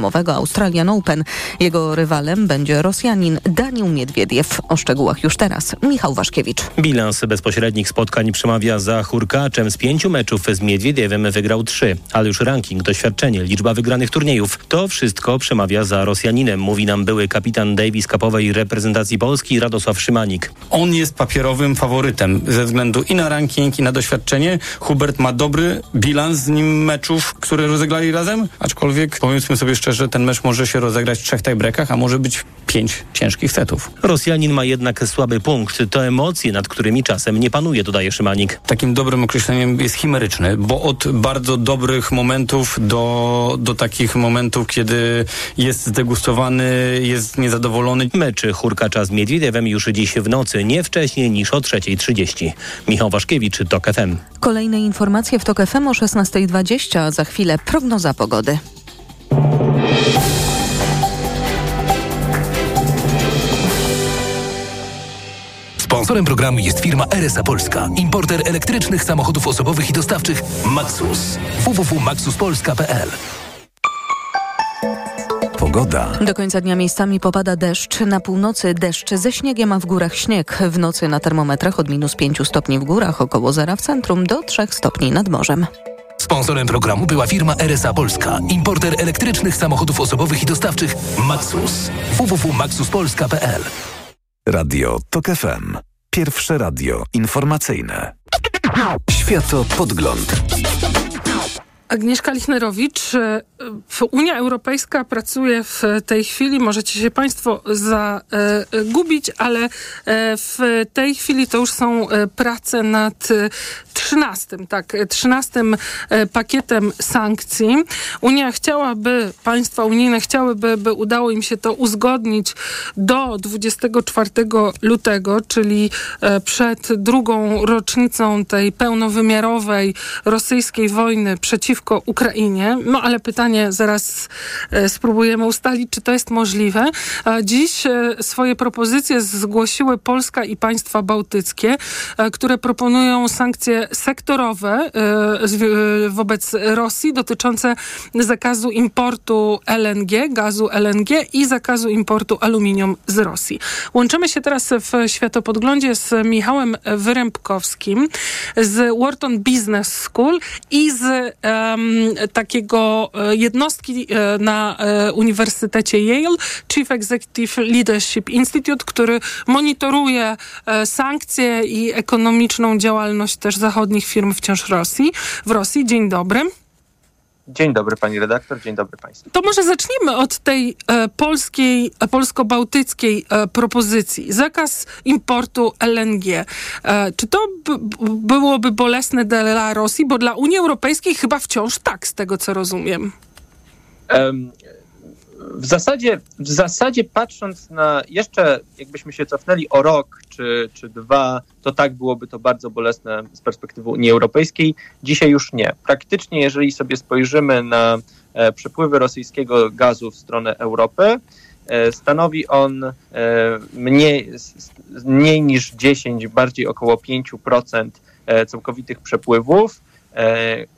wielkoszlemowego Australian Open. Jego rywalem będzie Rosjanin Daniel Miedwiediew. O szczegółach już teraz Michał Waszkiewicz. Bilans bezpośrednich spotkań przemawia za Hurkaczem. Z pięciu meczów z Miedwiediewem wygrał trzy, ale już ranking, doświadczenie, liczba wygranych turniejów. To wszystko przemawia za Rosjaninem, mówi nam były kapitan Davis kapowej reprezentacji Polski Radosław Szymanik. On jest papierowym faworytem ze względu i na ranking, i na doświadczenie. Hubert ma dobry bilans z nim meczów, które rozegrali razem, aczkolwiek powiedzmy sobie szczerze, że ten mecz może się rozegrać w trzech tiebreakach, a może być pięć ciężkich setów. Rosjanin ma jednak słaby punkt. To emocje, nad którymi czasem nie panuje, dodaje Szymanik. Takim dobrym określeniem jest chimeryczny, bo od bardzo dobrych momentów do, do takich momentów, kiedy jest zdegustowany, jest niezadowolony. Meczy Hurkacza z Miedwiediewem już dziś w nocy, nie wcześniej niż o 3.30. Michał Waszkiewicz, TOK FM. Kolejne informacje w TOK FM o 16.20, a za chwilę prognoza pogody. Sponsorem programu jest firma RSA Polska, importer elektrycznych samochodów osobowych i dostawczych Maxus. www.maxuspolska.pl Pogoda. Do końca dnia miejscami popada deszcz. Na północy deszcz ze śniegiem, a w górach śnieg. W nocy na termometrach od minus 5 stopni w górach, około zera w centrum, do 3 stopni nad morzem. Sponsorem programu była firma RSA Polska, importer elektrycznych samochodów osobowych i dostawczych Maxus. www.maxuspolska.pl Radio TOK FM. Pierwsze radio informacyjne. Światopodgląd. Agnieszka Lichnerowicz. Unia Europejska pracuje w tej chwili, możecie się Państwo zagubić, ale w tej chwili to już są prace nad trzynastym, tak, trzynastym pakietem sankcji. Unia chciałaby, państwa unijne chciałyby, by udało im się to uzgodnić do 24 lutego, czyli przed drugą rocznicą tej pełnowymiarowej rosyjskiej wojny przeciwko przeciwko Ukrainie. No ale pytanie zaraz e, spróbujemy ustalić, czy to jest możliwe. Dziś e, swoje propozycje zgłosiły Polska i państwa bałtyckie, e, które proponują sankcje sektorowe wobec Rosji dotyczące zakazu importu LNG, gazu LNG i zakazu importu aluminium z Rosji. Łączymy się teraz w światopodglądzie z Michałem Wyrębkowskim z Wharton Business School i z takiego e, jednostki e, na e, Uniwersytecie Yale, Chief Executive Leadership Institute, który monitoruje sankcje i ekonomiczną działalność też zachodnich firm wciąż Rosji. W Rosji. Dzień dobry. Dzień dobry pani redaktor, dzień dobry państwu. To może zacznijmy od tej e, polskiej, e, polsko-bałtyckiej e, propozycji. Zakaz importu LNG. E, czy to byłoby bolesne dla Rosji? Bo dla Unii Europejskiej chyba wciąż tak, z tego co rozumiem. W zasadzie, w zasadzie patrząc na jeszcze, jakbyśmy się cofnęli o rok czy, czy dwa, to tak byłoby to bardzo bolesne z perspektywy Unii Europejskiej. Dzisiaj już nie. Praktycznie, jeżeli sobie spojrzymy na e, przepływy rosyjskiego gazu w stronę Europy, e, stanowi on e, mniej, mniej niż 10, bardziej około 5% całkowitych przepływów.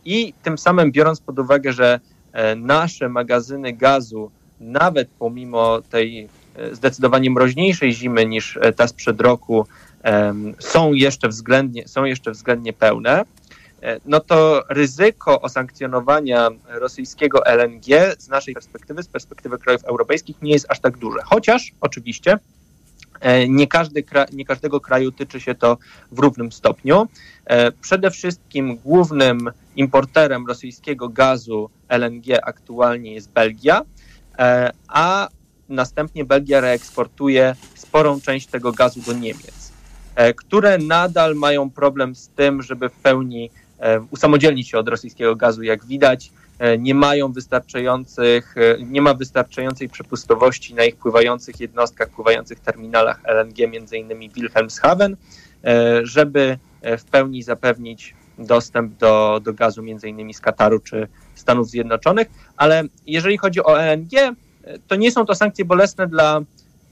I tym samym biorąc pod uwagę, że nasze magazyny gazu nawet pomimo tej e, zdecydowanie mroźniejszej zimy niż e, ta sprzed roku, są jeszcze względnie, są jeszcze względnie pełne, e, no to ryzyko osankcjonowania rosyjskiego LNG z naszej perspektywy, z perspektywy krajów europejskich, nie jest aż tak duże. Chociaż oczywiście nie, każdy, nie każdego kraju tyczy się to w równym stopniu. Przede wszystkim głównym importerem rosyjskiego gazu LNG aktualnie jest Belgia. E, a następnie Belgia reeksportuje sporą część tego gazu do Niemiec, e, które nadal mają problem z tym, żeby w pełni e, usamodzielnić się od rosyjskiego gazu, jak widać. Nie mają wystarczających, nie ma wystarczającej przepustowości na ich pływających jednostkach, pływających terminalach LNG, między innymi Wilhelmshaven, żeby w pełni zapewnić dostęp do, do gazu między innymi z Kataru czy Stanów Zjednoczonych, ale jeżeli chodzi o LNG, to nie są to sankcje bolesne dla,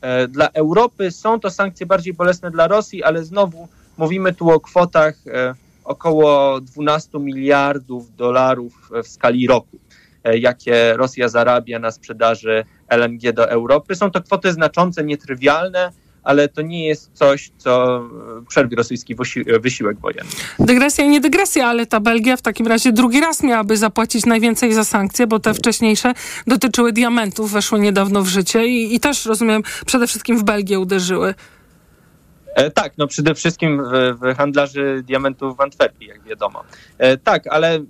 e, dla Europy, są to sankcje bardziej bolesne dla Rosji, ale znowu mówimy tu o kwotach e, około 12 miliardów dolarów w skali roku, e, jakie Rosja zarabia na sprzedaży LNG do Europy. Są to kwoty znaczące, nietrywialne ale to nie jest coś, co przerwie rosyjski wysiłek wojenny. Dygresja i nie dygresja, ale ta Belgia w takim razie drugi raz miałaby zapłacić najwięcej za sankcje, bo te wcześniejsze dotyczyły diamentów, weszły niedawno w życie i, i też, rozumiem, przede wszystkim w Belgię uderzyły. E, tak, no przede wszystkim w, w, handlarzy diamentów w Antwerpii, jak wiadomo. E, tak, ale e,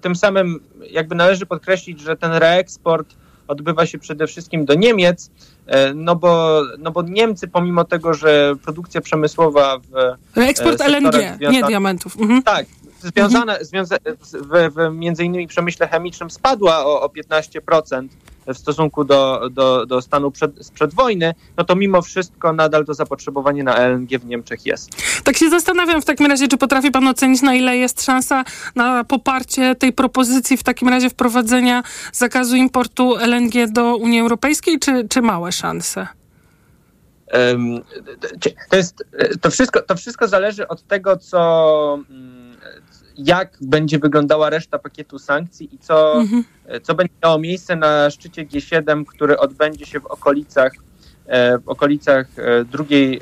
tym samym jakby należy podkreślić, że ten reeksport odbywa się przede wszystkim do Niemiec, e, no bo, no bo Niemcy, pomimo tego, że produkcja przemysłowa w. Eksport LNG, nie diamentów. Mhm. Tak, związana, mhm. związa w, w między innymi przemyśle chemicznym spadła o, o 15% w stosunku do, do, do stanu przed, sprzed wojny, no to mimo wszystko nadal to zapotrzebowanie na LNG w Niemczech jest. Tak się zastanawiam w takim razie, czy potrafi pan ocenić, na ile jest szansa na poparcie tej propozycji w takim razie wprowadzenia zakazu importu LNG do Unii Europejskiej, czy, czy małe szanse? To, jest, to, wszystko, to wszystko zależy od tego, co mm, jak będzie wyglądała reszta pakietu sankcji i co, mhm. co będzie miało miejsce na szczycie G7, który odbędzie się w okolicach e, w okolicach e, drugiej, e,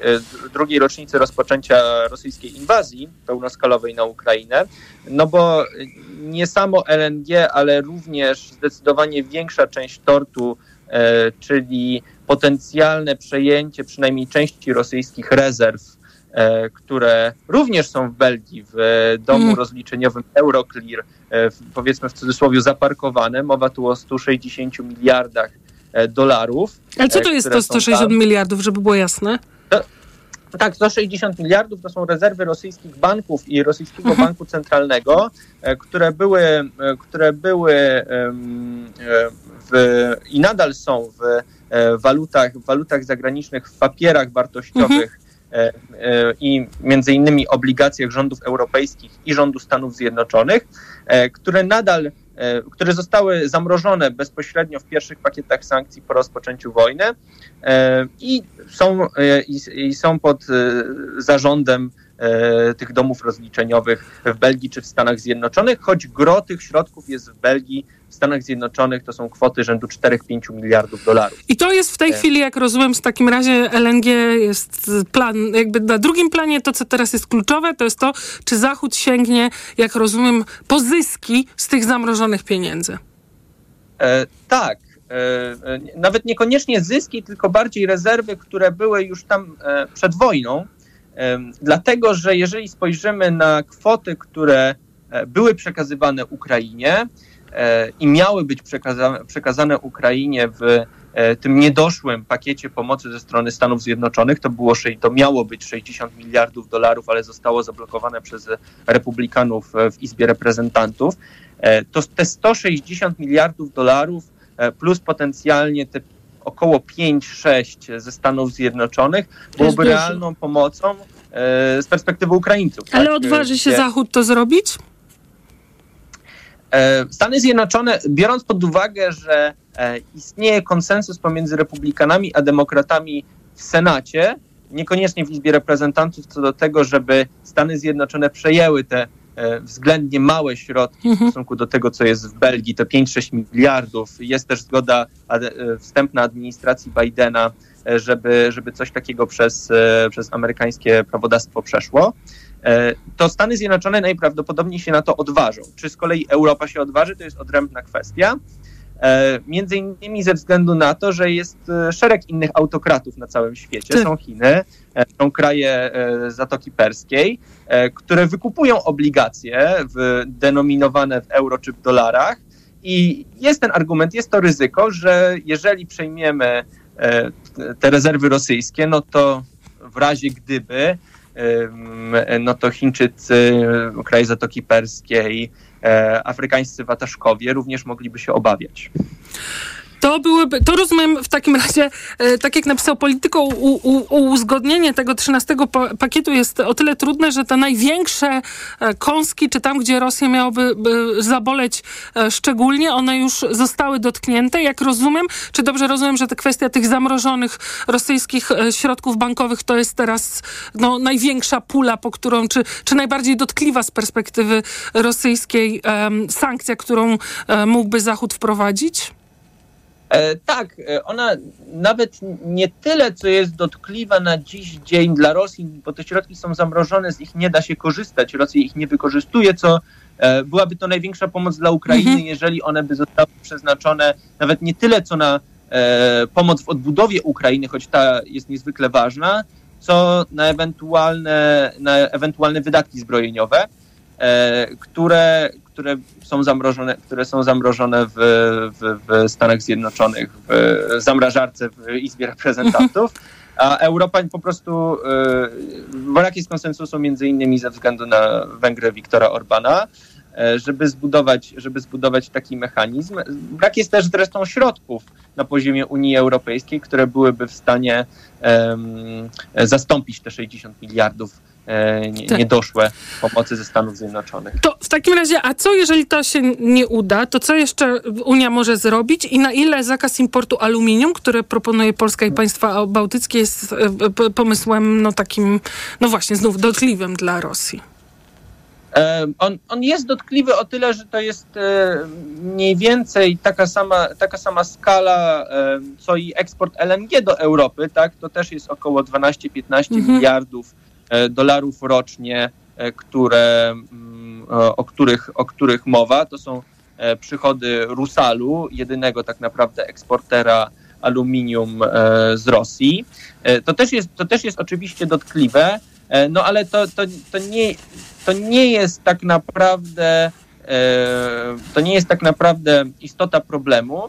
drugiej rocznicy rozpoczęcia rosyjskiej inwazji pełnoskalowej na Ukrainę, no bo nie samo LNG, ale również zdecydowanie większa część tortu, czyli potencjalne przejęcie przynajmniej części rosyjskich rezerw które również są w Belgii, w domu mm. rozliczeniowym Euroclear, e, powiedzmy w cudzysłowie zaparkowane. Mowa tu o 160 miliardach e, dolarów. Ale co to jest to 160 miliardów, żeby było jasne? To, tak, 160 miliardów to są rezerwy rosyjskich banków i rosyjskiego mhm. banku centralnego, które były, które były w, i nadal są w walutach, w walutach zagranicznych, w papierach wartościowych mhm. E, e, i między innymi obligacjach rządów europejskich i rządu Stanów Zjednoczonych, e, które nadal które zostały zamrożone bezpośrednio w pierwszych pakietach sankcji po rozpoczęciu wojny i są, i, są pod zarządem tych domów rozliczeniowych w Belgii czy w Stanach Zjednoczonych, choć gro tych środków jest w Belgii Stanach Zjednoczonych to są kwoty rzędu 4-5 miliardów dolarów. I to jest w tej chwili, jak rozumiem, w takim razie LNG jest plan, jakby na drugim planie to, co teraz jest kluczowe, to jest to, czy Zachód sięgnie, jak rozumiem, pozyski z tych zamrożonych pieniędzy. E, tak. E, e, nawet niekoniecznie zyski, tylko bardziej rezerwy, które były już tam e, przed wojną. E, dlatego, że jeżeli spojrzymy na kwoty, które e, były przekazywane Ukrainie, E, i miały być przekazane, przekazane Ukrainie w e, tym niedoszłym pakiecie pomocy ze strony Stanów Zjednoczonych. To, było, to miało być 60 miliardów dolarów, ale zostało zablokowane przez republikanów w Izbie Reprezentantów. E, to te 160 miliardów dolarów plus potencjalnie te około 5-6 ze Stanów Zjednoczonych byłoby realną pomocą z perspektywy Ukraińców. Ale tak? odważy się Zachód to zrobić? E, Stany Zjednoczone, biorąc pod uwagę, że e, istnieje konsensus pomiędzy republikanami a demokratami w Senacie, niekoniecznie w Izbie Reprezentantów, co do tego, żeby Stany Zjednoczone przejęły te e, względnie małe środki w mhm. stosunku do tego, co jest w Belgii, to 5-6 miliardów. Jest też zgoda wstępna administracji Bidena, żeby, żeby coś takiego przez, przez amerykańskie prawodawstwo przeszło. E, to Stany Zjednoczone najprawdopodobniej się na to odważą. Czy z kolei Europa się odważy, to jest odrębna kwestia. E, między innymi ze względu na to, że jest e, szereg innych autokratów na całym świecie. Są Chiny, są kraje Zatoki Perskiej, które wykupują obligacje w, denominowane w euro czy w dolarach. I jest ten argument, jest to ryzyko, że jeżeli przejmiemy te rezerwy rosyjskie, no to w razie gdyby no to Chińczycy, kraj Zatoki Perskiej, e, afrykańscy wataszkowie również mogliby się obawiać. To byłyby, to rozumiem w takim razie, e, tak jak napisał u, uzgodnienie tego 13 pakietu jest o tyle trudne, że te największe e, kąski, czy tam, gdzie Rosja miałaby zaboleć e, szczególnie, one już zostały dotknięte. Jak rozumiem, czy dobrze rozumiem, że ta kwestia tych zamrożonych rosyjskich środków bankowych to jest teraz no, największa pula, po którą, czy, czy najbardziej dotkliwa z perspektywy rosyjskiej sankcja, którą mógłby Zachód wprowadzić? E, tak, e, ona nawet nie tyle, co jest dotkliwa na dziś dzień dla Rosji, bo te środki są zamrożone, z nich nie da się korzystać, Rosja ich nie wykorzystuje, co e, byłaby to największa pomoc dla Ukrainy, mhm. jeżeli one by zostały przeznaczone nawet nie tyle, co na pomoc w odbudowie Ukrainy, choć ta jest niezwykle ważna, co na ewentualne, na ewentualne wydatki zbrojeniowe, które, które są zamrożone, które są zamrożone w, w, w Stanach Zjednoczonych, w zamrażarce w Izbie Reprezentantów. A Europa po prostu yy, brak jest konsensusu między innymi ze względu na Węgry Viktora Orbana, e, żeby zbudować, żeby zbudować taki mechanizm. Brak jest też zresztą środków na poziomie Unii Europejskiej, które byłyby w stanie um, zastąpić te 60 miliardów nie, tak. niedoszłe pomocy ze Stanów Zjednoczonych. To w takim razie, a co jeżeli to się nie uda, to co jeszcze Unia może zrobić i na ile zakaz importu aluminium, który proponuje Polska i państwa bałtyckie jest e, pomysłem no takim, no właśnie znów dotkliwym dla Rosji? E, on, on jest dotkliwy o tyle, że to jest mniej więcej taka sama, taka sama skala, co i eksport LNG do Europy, tak? To też jest około 12-15 mhm. miliardów E, dolarów rocznie, e, które, mm, o, których, o których mowa. To są e, przychody Rusalu, jedynego tak naprawdę eksportera aluminium z Rosji. To też jest, to też jest oczywiście dotkliwe, no ale to, to, to, nie, to nie jest tak naprawdę to nie jest tak naprawdę istota problemu.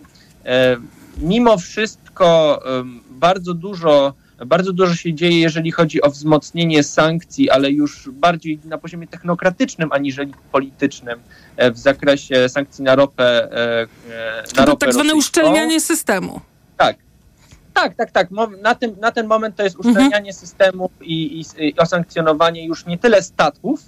Mimo wszystko bardzo dużo bardzo dużo się dzieje, jeżeli chodzi o wzmocnienie sankcji, ale już bardziej na poziomie technokratycznym aniżeli politycznym e, w zakresie sankcji na ropę. E, e, na to ropę tak zwane uszczelnianie systemu. Tak. Tak, tak, tak. Na, tym, na ten moment to jest mhm. uszczelnianie mhm. systemu i, i, i osankcjonowanie już nie tyle statków,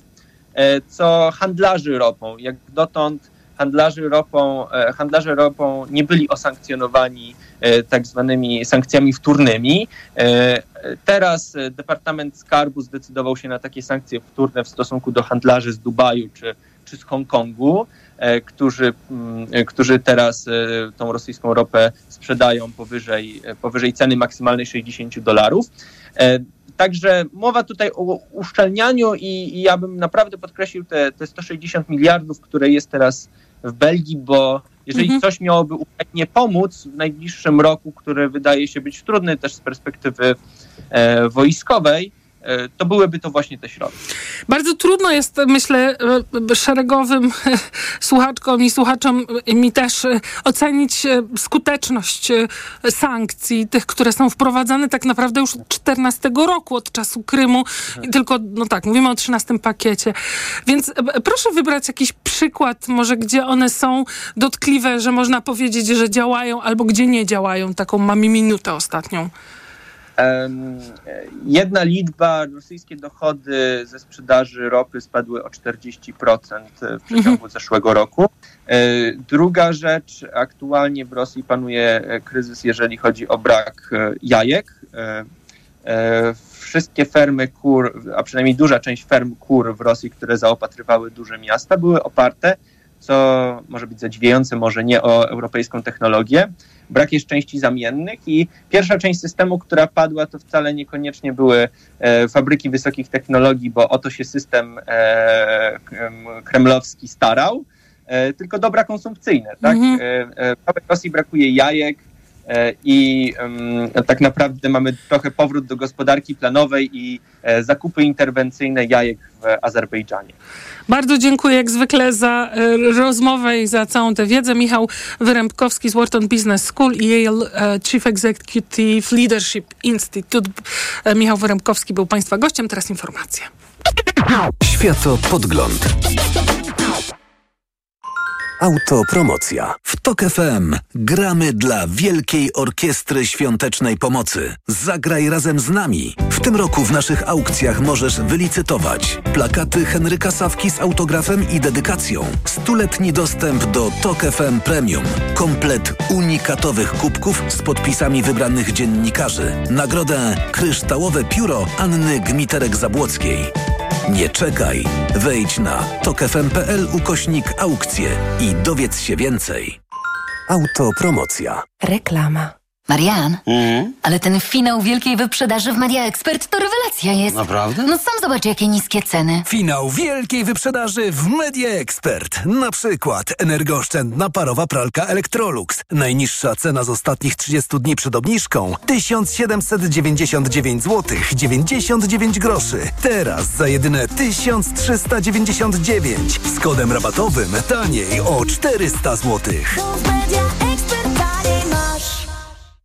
co handlarzy ropą. Jak dotąd handlarzy ropą, e, handlarze ropą nie byli osankcjonowani e, tak zwanymi sankcjami wtórnymi. E, teraz Departament Skarbu zdecydował się na takie sankcje wtórne w stosunku do handlarzy z Dubaju czy, czy z Hongkongu, którzy, mm, którzy teraz tą rosyjską ropę sprzedają powyżej, powyżej ceny maksymalnej 60 dolarów. Także mowa tutaj o uszczelnianiu i, i ja bym naprawdę podkreślił te, te 160 miliardów, które jest teraz w Belgii, bo jeżeli mhm. coś miałoby Ukrainie pomóc w najbliższym roku, który wydaje się być trudny też z perspektywy e, wojskowej, to byłyby to właśnie te środki. Bardzo trudno jest, myślę, e, szeregowym słuchaczkom i słuchaczom e, mi też ocenić skuteczność sankcji, tych, które są wprowadzane tak naprawdę już od 14 roku, od czasu Krymu. Mhm. Tylko, no tak, mówimy o 13 pakiecie. Więc proszę wybrać jakiś przykład, może gdzie one są dotkliwe, że można powiedzieć, że działają, albo gdzie nie działają. Taką mamy minutę ostatnią. Jedna liczba, rosyjskie dochody ze sprzedaży ropy spadły o 40% w przeciągu mhm. zeszłego roku. E, druga rzecz, aktualnie w Rosji panuje e, kryzys, jeżeli chodzi o brak e, jajek. Wszystkie fermy kur, a przynajmniej duża część ferm kur w Rosji, które zaopatrywały duże miasta, były oparte, co może być zadziwiające, może nie o europejską technologię, brak jest części zamiennych i pierwsza część systemu, która padła, to wcale niekoniecznie były e, fabryki wysokich technologii, bo o to się system e, kremlowski starał, e, tylko dobra konsumpcyjne. Tak? Mhm. W Rosji brakuje jajek, i um, tak naprawdę mamy trochę powrót do gospodarki planowej i e, zakupy interwencyjne jajek w Azerbejdżanie. Bardzo dziękuję jak zwykle za e, rozmowę i za całą tę wiedzę. Michał Wyrębkowski z Wharton Business School i Yale e, Chief Executive Leadership Institute. E, Michał Wyrębkowski był Państwa gościem. Teraz informacje. Światopodgląd. Autopromocja. W TOK FM gramy dla Wielkiej Orkiestry Świątecznej Pomocy. Zagraj razem z nami. W tym roku w naszych aukcjach możesz wylicytować plakaty Henryka Sawki z autografem i dedykacją, stuletni dostęp do TOK FM Premium, komplet unikatowych kubków z podpisami wybranych dziennikarzy, nagrodę Kryształowe Pióro Anny Gmiterek-Zabłockiej. Nie czekaj. Wejdź na tokefm.pl ukośnik aukcje i dowiedz się więcej. Autopromocja. Reklama. Marian, mm? ale ten finał wielkiej wyprzedaży w Media Expert to rewelacja jest. Naprawdę? No sam zobacz, jakie niskie ceny. Finał wielkiej wyprzedaży w Media Expert. Na przykład energooszczędna parowa pralka Electrolux. Najniższa cena z ostatnich 30 dni przed obniżką 1799 zł 99 groszy. Teraz za jedyne 1399 z kodem rabatowym taniej o 400 zł.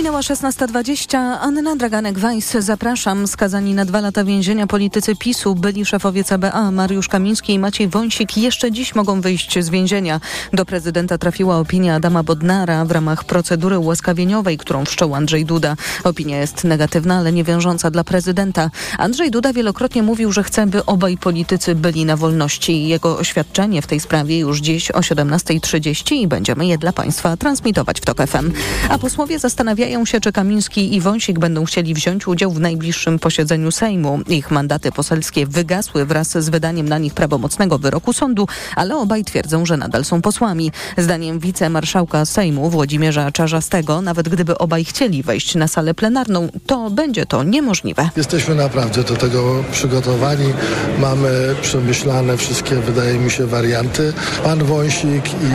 Minęła 16.20. Anna Draganek-Weiss. Zapraszam. Skazani na dwa lata więzienia politycy PiSu, byli szefowie CBA Mariusz Kamiński i Maciej Wąsik jeszcze dziś mogą wyjść z więzienia. Do prezydenta trafiła opinia Adama Bodnara w ramach procedury ułaskawieniowej, którą wszczął Andrzej Duda. Opinia jest negatywna, ale nie wiążąca dla prezydenta. Andrzej Duda wielokrotnie mówił, że chce, by obaj politycy byli na wolności. Jego oświadczenie w tej sprawie już dziś o 17.30 i będziemy je dla Państwa transmitować w TOK FM. A posłowie zastanawiają się, czy Kamiński i Wąsik będą chcieli wziąć udział w najbliższym posiedzeniu Sejmu. Ich mandaty poselskie wygasły wraz z wydaniem na nich prawomocnego wyroku sądu, ale obaj twierdzą, że nadal są posłami. Zdaniem wicemarszałka Sejmu Włodzimierza Czarzastego, nawet gdyby obaj chcieli wejść na salę plenarną, to będzie to niemożliwe. Jesteśmy naprawdę do tego przygotowani. Mamy przemyślane wszystkie, wydaje mi się, warianty. Pan Wąsik i,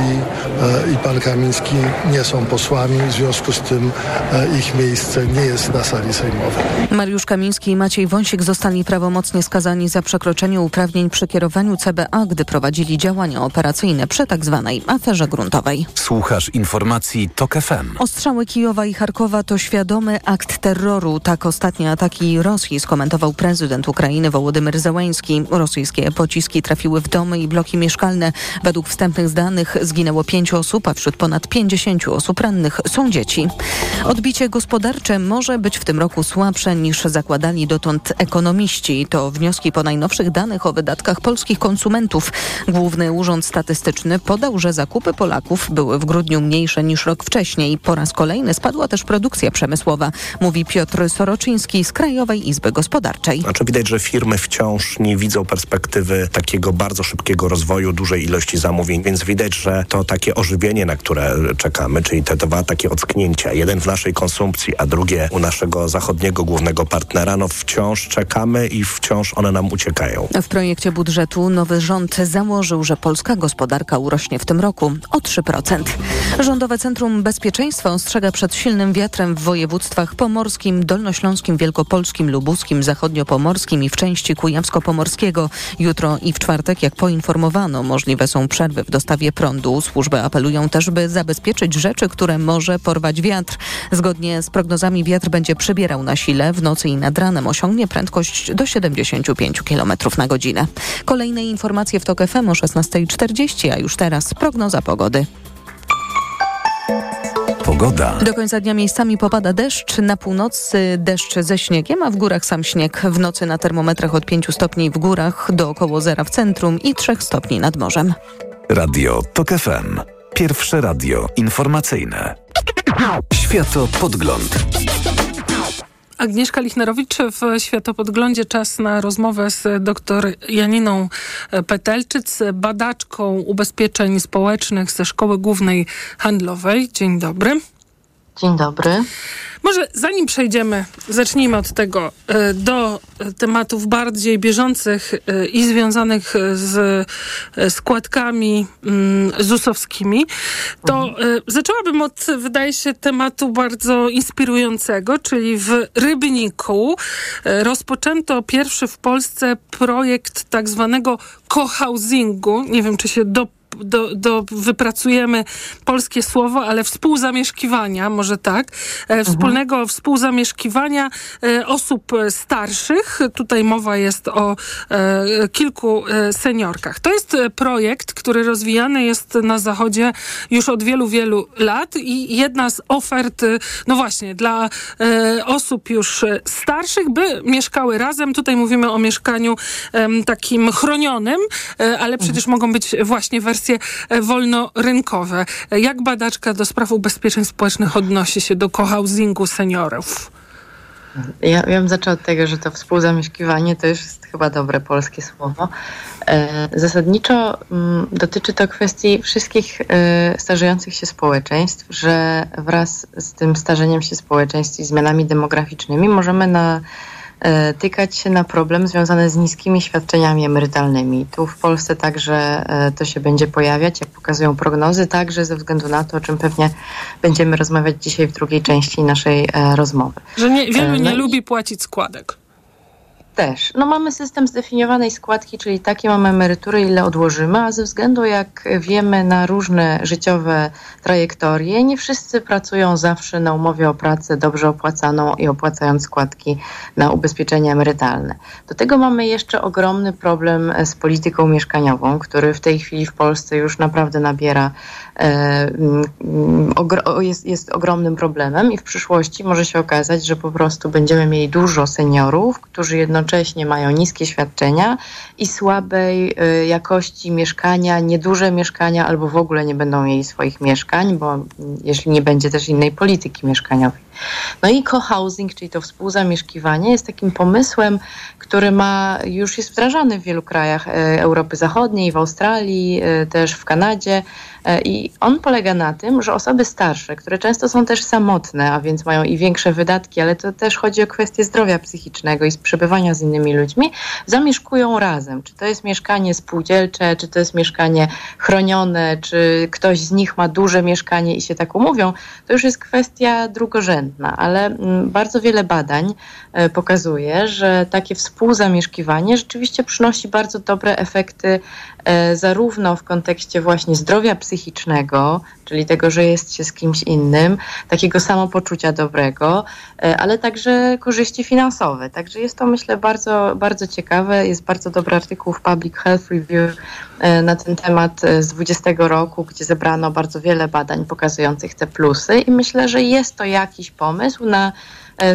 e, i pan Kamiński nie są posłami, w związku z tym ich miejsce nie jest na sali sejmowej. Mariusz Kamiński i Maciej Wąsik zostali prawomocnie skazani za przekroczenie uprawnień przy kierowaniu CBA, gdy prowadzili działania operacyjne przy tzw. Tak aferze gruntowej. Słuchasz informacji TOK FM. Ostrzały Kijowa i Charkowa to świadomy akt terroru. Tak ostatnie ataki Rosji skomentował prezydent Ukrainy Wołodymyr Zełański. Rosyjskie pociski trafiły w domy i bloki mieszkalne. Według wstępnych danych zginęło pięć osób, a wśród ponad 50 osób rannych są dzieci. Odbicie gospodarcze może być w tym roku słabsze niż zakładali dotąd ekonomiści. To wnioski po najnowszych danych o wydatkach polskich konsumentów. Główny Urząd Statystyczny podał, że zakupy Polaków były w grudniu mniejsze niż rok wcześniej. Po raz kolejny spadła też produkcja przemysłowa, mówi Piotr Soroczyński z Krajowej Izby Gospodarczej. Znaczy widać, że firmy wciąż nie widzą perspektywy takiego bardzo szybkiego rozwoju, dużej ilości zamówień, więc widać, że to takie ożywienie, na które czekamy, czyli te dwa takie ocknięcia, jeden w naszej konsumpcji, a drugie u naszego zachodniego głównego partnera, no wciąż czekamy i wciąż one nam uciekają. W projekcie budżetu nowy rząd założył, że polska gospodarka urośnie w tym roku o 3%. Rządowe Centrum Bezpieczeństwa ostrzega przed silnym wiatrem w województwach pomorskim, dolnośląskim, wielkopolskim, lubuskim, zachodniopomorskim i w części kujawsko-pomorskiego. Jutro i w czwartek, jak poinformowano, możliwe są przerwy w dostawie prądu. Służby apelują też, by zabezpieczyć rzeczy, które może porwać wiatr. Zgodnie z prognozami wiatr będzie przybierał na sile. W nocy i nad ranem osiągnie prędkość do 75 km na godzinę. Kolejne informacje w TOK FM o 16.40, a już teraz prognoza pogody. Pogoda. Do końca dnia miejscami popada deszcz, na północy deszcz ze śniegiem, a w górach sam śnieg. W nocy na termometrach od 5 stopni w górach do około zera w centrum i 3 stopni nad morzem. Radio TOK FM. Pierwsze radio informacyjne. Światopodgląd. Agnieszka Lichnerowicz w Światopodglądzie. Czas na rozmowę z dr Janiną Petelczyc, badaczką ubezpieczeń społecznych ze Szkoły Głównej Handlowej. Dzień dobry. Dzień dobry. Może zanim przejdziemy, zacznijmy od tego, e, do tematów bardziej bieżących e, i związanych z e, składkami mm, ZUS-owskimi, to mhm. zaczęłabym od, wydaje się, tematu bardzo inspirującego, czyli w Rybniku rozpoczęto pierwszy w Polsce projekt tak zwanego co-housingu. Nie wiem, czy się do do, do, wypracujemy polskie słowo, ale współzamieszkiwania, może tak, e, wspólnego mhm. współzamieszkiwania e, osób starszych. Tutaj mowa jest o e, kilku seniorkach. To jest projekt, który rozwijany jest na Zachodzie już od wielu, wielu lat i jedna z ofert, no właśnie, dla osób już starszych, by mieszkały razem. Tutaj mówimy o mieszkaniu takim chronionym, ale przecież mhm. mogą być właśnie wersje kwestie e, wolnorynkowe. Jak badaczka do spraw ubezpieczeń społecznych odnosi się do cohousingu seniorów? Ja, ja bym zaczęła od tego, że to współzamieszkiwanie to już jest chyba dobre polskie słowo. E, zasadniczo mm, dotyczy to kwestii wszystkich e, starzejących się społeczeństw, że wraz z tym starzeniem się społeczeństw i zmianami demograficznymi możemy na E, tykać się na problem związany z niskimi świadczeniami emerytalnymi. Tu w Polsce także e, to się będzie pojawiać, jak pokazują prognozy, także ze względu na to, o czym pewnie będziemy rozmawiać dzisiaj w drugiej części naszej e, rozmowy. Że nie, wielu nie no lubi płacić składek. Też. No mamy system zdefiniowanej składki, czyli takie mamy emerytury, ile odłożymy, a ze względu, jak wiemy, na różne życiowe trajektorie, nie wszyscy pracują zawsze na umowie o pracę dobrze opłacaną i opłacając składki na ubezpieczenia emerytalne. Do tego mamy jeszcze ogromny problem z polityką mieszkaniową, który w tej chwili w Polsce już naprawdę nabiera jest, jest ogromnym problemem i w przyszłości może się okazać, że po prostu będziemy mieli dużo seniorów, którzy jednocześnie mają niskie świadczenia i słabej e, jakości mieszkania, nieduże mieszkania albo w ogóle nie będą mieli swoich mieszkań, bo jeśli nie będzie też innej polityki mieszkaniowej. No i co-housing, czyli to współzamieszkiwanie, jest takim pomysłem, który ma, już jest wdrażany w wielu krajach e, Europy Zachodniej, w Australii, też w Kanadzie. E, I on polega na tym, że osoby starsze, które często są też samotne, a więc mają i większe wydatki, ale to też chodzi o kwestię zdrowia psychicznego i przebywania z innymi ludźmi, zamieszkują razem. Czy to jest mieszkanie spółdzielcze, czy to jest mieszkanie chronione, czy ktoś z nich ma duże mieszkanie i się tak umówią, to już jest kwestia drugorzędna ale mm, bardzo wiele badań e, pokazuje, że takie współzamieszkiwanie rzeczywiście przynosi bardzo dobre efekty e, zarówno w kontekście właśnie zdrowia psychicznego, czyli tego, że jest się z kimś innym, takiego samopoczucia dobrego, e, ale także korzyści finansowe. Także jest to myślę bardzo, bardzo ciekawe. Jest bardzo dobry artykuł w Public Health Review na ten temat z 20 roku, gdzie zebrano bardzo wiele badań pokazujących te plusy i myślę, że jest to jakiś pomysł na e,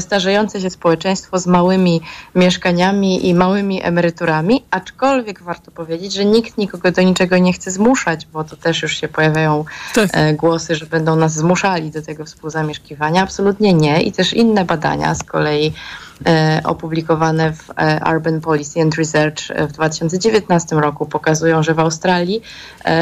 starzejące się społeczeństwo z małymi mieszkaniami i małymi emeryturami, aczkolwiek warto powiedzieć, że nikt nikogo do niczego nie chce zmuszać, bo to też już się pojawiają tak. E, głosy, że będą nas zmuszali do tego współzamieszkiwania. Absolutnie nie. I też inne badania z kolei E, opublikowane w e, Urban Policy and Research e, w 2019 roku pokazują, że w Australii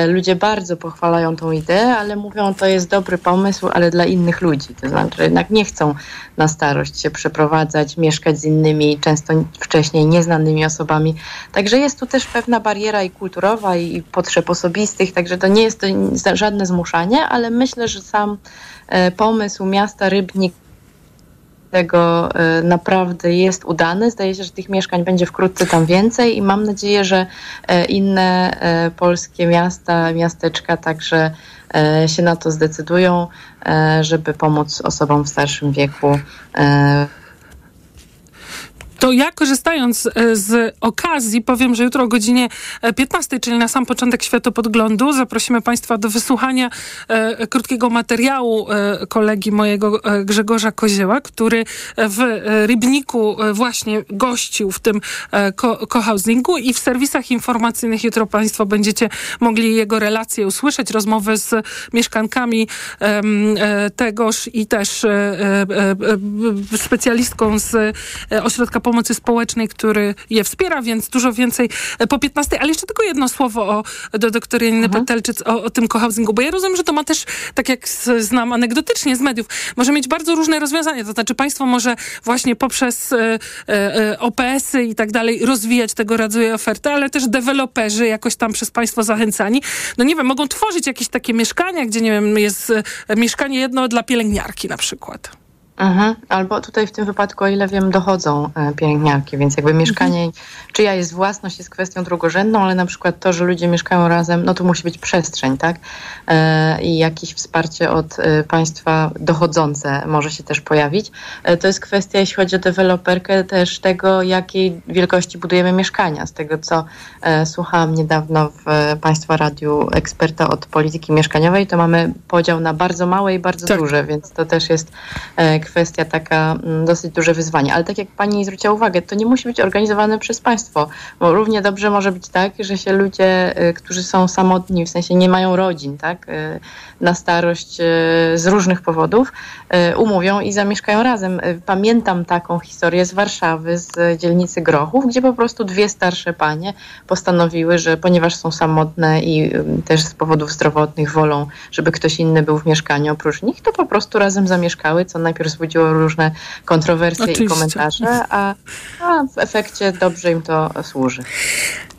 ludzie bardzo pochwalają tą ideę, ale mówią, to jest dobry pomysł, ale dla innych ludzi. To znaczy jednak nie chcą na starość się przeprowadzać, mieszkać z innymi, często wcześniej nieznanymi osobami. Także jest tu też pewna bariera i kulturowa, i potrzeb osobistych, także to nie jest to żadne zmuszanie, ale myślę, że sam pomysł miasta Rybnik tego e, naprawdę jest udany. Zdaje się, że tych mieszkań będzie wkrótce tam więcej i mam nadzieję, że e, inne e, polskie miasta, miasteczka także się na to zdecydują, żeby pomóc osobom w starszym wieku to ja korzystając e, z okazji powiem, że jutro o godzinie 15, e, czyli na sam początek Światopodglądu, zaprosimy Państwa do wysłuchania e, krótkiego materiału kolegi mojego Grzegorza Kozieła, który w Rybniku właśnie gościł w tym co-housingu i w serwisach informacyjnych jutro Państwo będziecie mogli jego relacje usłyszeć, rozmowy z mieszkankami tegoż i też specjalistką z Ośrodka Pomocy Społecznej, który je wspiera, więc dużo więcej e, po 15. Ale jeszcze tylko jedno słowo o, do doktor Janiny mhm. Petelczyc o, o tym cohousingu, bo ja rozumiem, że to ma też, tak jak znam anegdotycznie z mediów, może mieć bardzo różne rozwiązania. To znaczy państwo może właśnie poprzez e, e, OPS-y i tak dalej rozwijać tego rodzaju oferty, ale też deweloperzy jakoś tam przez państwo zachęcani, no nie wiem, mogą tworzyć jakieś takie mieszkania, gdzie nie wiem, jest e, mieszkanie jedno dla pielęgniarki na przykład. Mhm. Albo tutaj w tym wypadku, o ile wiem, dochodzą e, pielęgniarki, więc jakby mieszkanie, mhm. czyja jest własność jest kwestią drugorzędną, ale na przykład to, że ludzie mieszkają razem, no to musi być przestrzeń, tak? E, I jakieś wsparcie od e, państwa dochodzące może się też pojawić. To jest kwestia, jeśli chodzi o deweloperkę, też tego, jakiej wielkości budujemy mieszkania. Z tego, co słuchałam niedawno w Państwa Radiu eksperta od polityki mieszkaniowej, to mamy podział na bardzo małe i bardzo tak. duże, więc to też jest kwestia taka mm, dosyć duże wyzwanie. Ale tak jak pani zwróciła uwagę, to nie musi być organizowane przez państwo, bo równie dobrze może być tak, że się ludzie, y, którzy są samotni, w sensie nie mają rodzin, tak, y, na starość y, z różnych powodów, umówią i zamieszkają razem. Pamiętam taką historię z Warszawy, z dzielnicy Grochów, gdzie po prostu dwie starsze panie postanowiły, że ponieważ są samotne i też z powodów zdrowotnych wolą, żeby ktoś inny był w mieszkaniu oprócz nich, to po prostu razem zamieszkały, co najpierw wzbudziło różne kontrowersje Oczywiście. i komentarze, a, a w efekcie dobrze im to służy.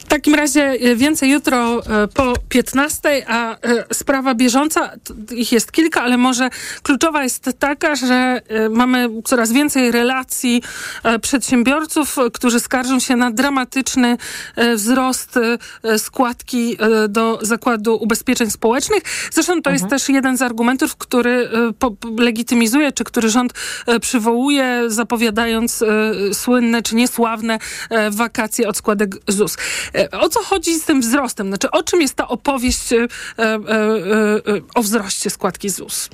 W takim razie e, więcej jutro e, po 15, a e, sprawa bieżąca, ich jest kilka, ale może kluczowa jest taka, że mamy coraz więcej relacji przedsiębiorców, którzy skarżą się na dramatyczny wzrost składki do Zakładu Ubezpieczeń Społecznych. Zresztą to mhm. jest też jeden z argumentów, który legitymizuje, czy który rząd przywołuje, zapowiadając słynne czy niesławne wakacje od składek ZUS. E, o co chodzi z tym wzrostem? Znaczy, o czym jest ta opowieść e, e, o wzroście składki ZUS?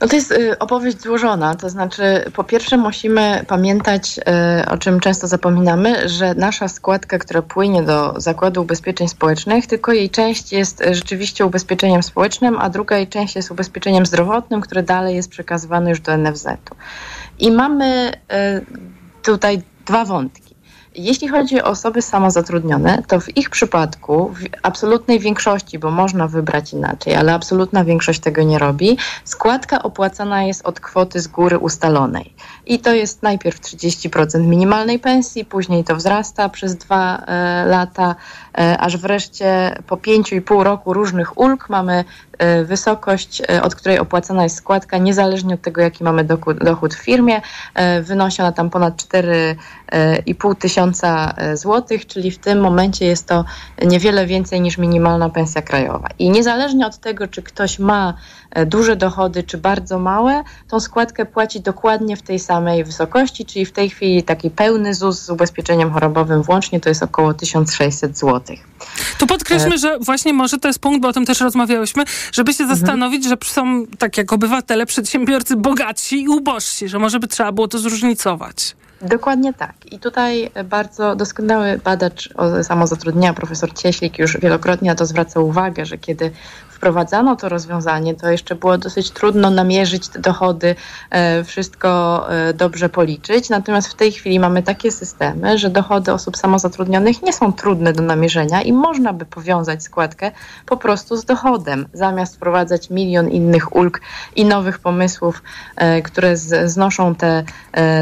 No to jest y, opowieść złożona, to znaczy po pierwsze musimy pamiętać, y, o czym często zapominamy, że nasza składka, która płynie do Zakładu Ubezpieczeń Społecznych, tylko jej część jest rzeczywiście ubezpieczeniem społecznym, a druga jej część jest ubezpieczeniem zdrowotnym, które dalej jest przekazywane już do NFZ-u. I mamy y, tutaj dwa wątki. Jeśli chodzi o osoby samozatrudnione, to w ich przypadku, w absolutnej większości, bo można wybrać inaczej, ale absolutna większość tego nie robi, składka opłacana jest od kwoty z góry ustalonej. I to jest najpierw 30% minimalnej pensji, później to wzrasta przez dwa e, lata, e, aż wreszcie po pięciu i pół roku różnych ulg mamy wysokość, e, od której opłacana jest składka, niezależnie od tego, jaki mamy dochód, w firmie. E, wynosi ona tam ponad 4,5 tysiąca e, złotych, czyli w tym momencie jest to niewiele więcej niż minimalna pensja krajowa. I niezależnie od tego, czy ktoś ma e, duże dochody, czy bardzo małe, tą składkę płaci dokładnie w tej samej wysokości, czyli w tej chwili taki pełny ZUS z ubezpieczeniem chorobowym włącznie to jest około 1600 złotych. Tu podkreślmy, że właśnie może to jest punkt, bo o tym też rozmawiałyśmy, żeby się Mhm. zastanowić, że są tak jak obywatele, przedsiębiorcy bogatsi i ubożsi, że może by trzeba było to zróżnicować. Dokładnie tak. I tutaj bardzo doskonały badacz samozatrudnienia, profesor Cieślik, już wielokrotnie na to zwraca uwagę, że kiedy wprowadzano to rozwiązanie, to jeszcze było dosyć trudno namierzyć te dochody, e, wszystko e, dobrze policzyć. Natomiast w tej chwili mamy takie systemy, że dochody osób samozatrudnionych nie są trudne do namierzenia i można by powiązać składkę po prostu z dochodem, zamiast wprowadzać milion innych ulg i nowych pomysłów, e, które znoszą te,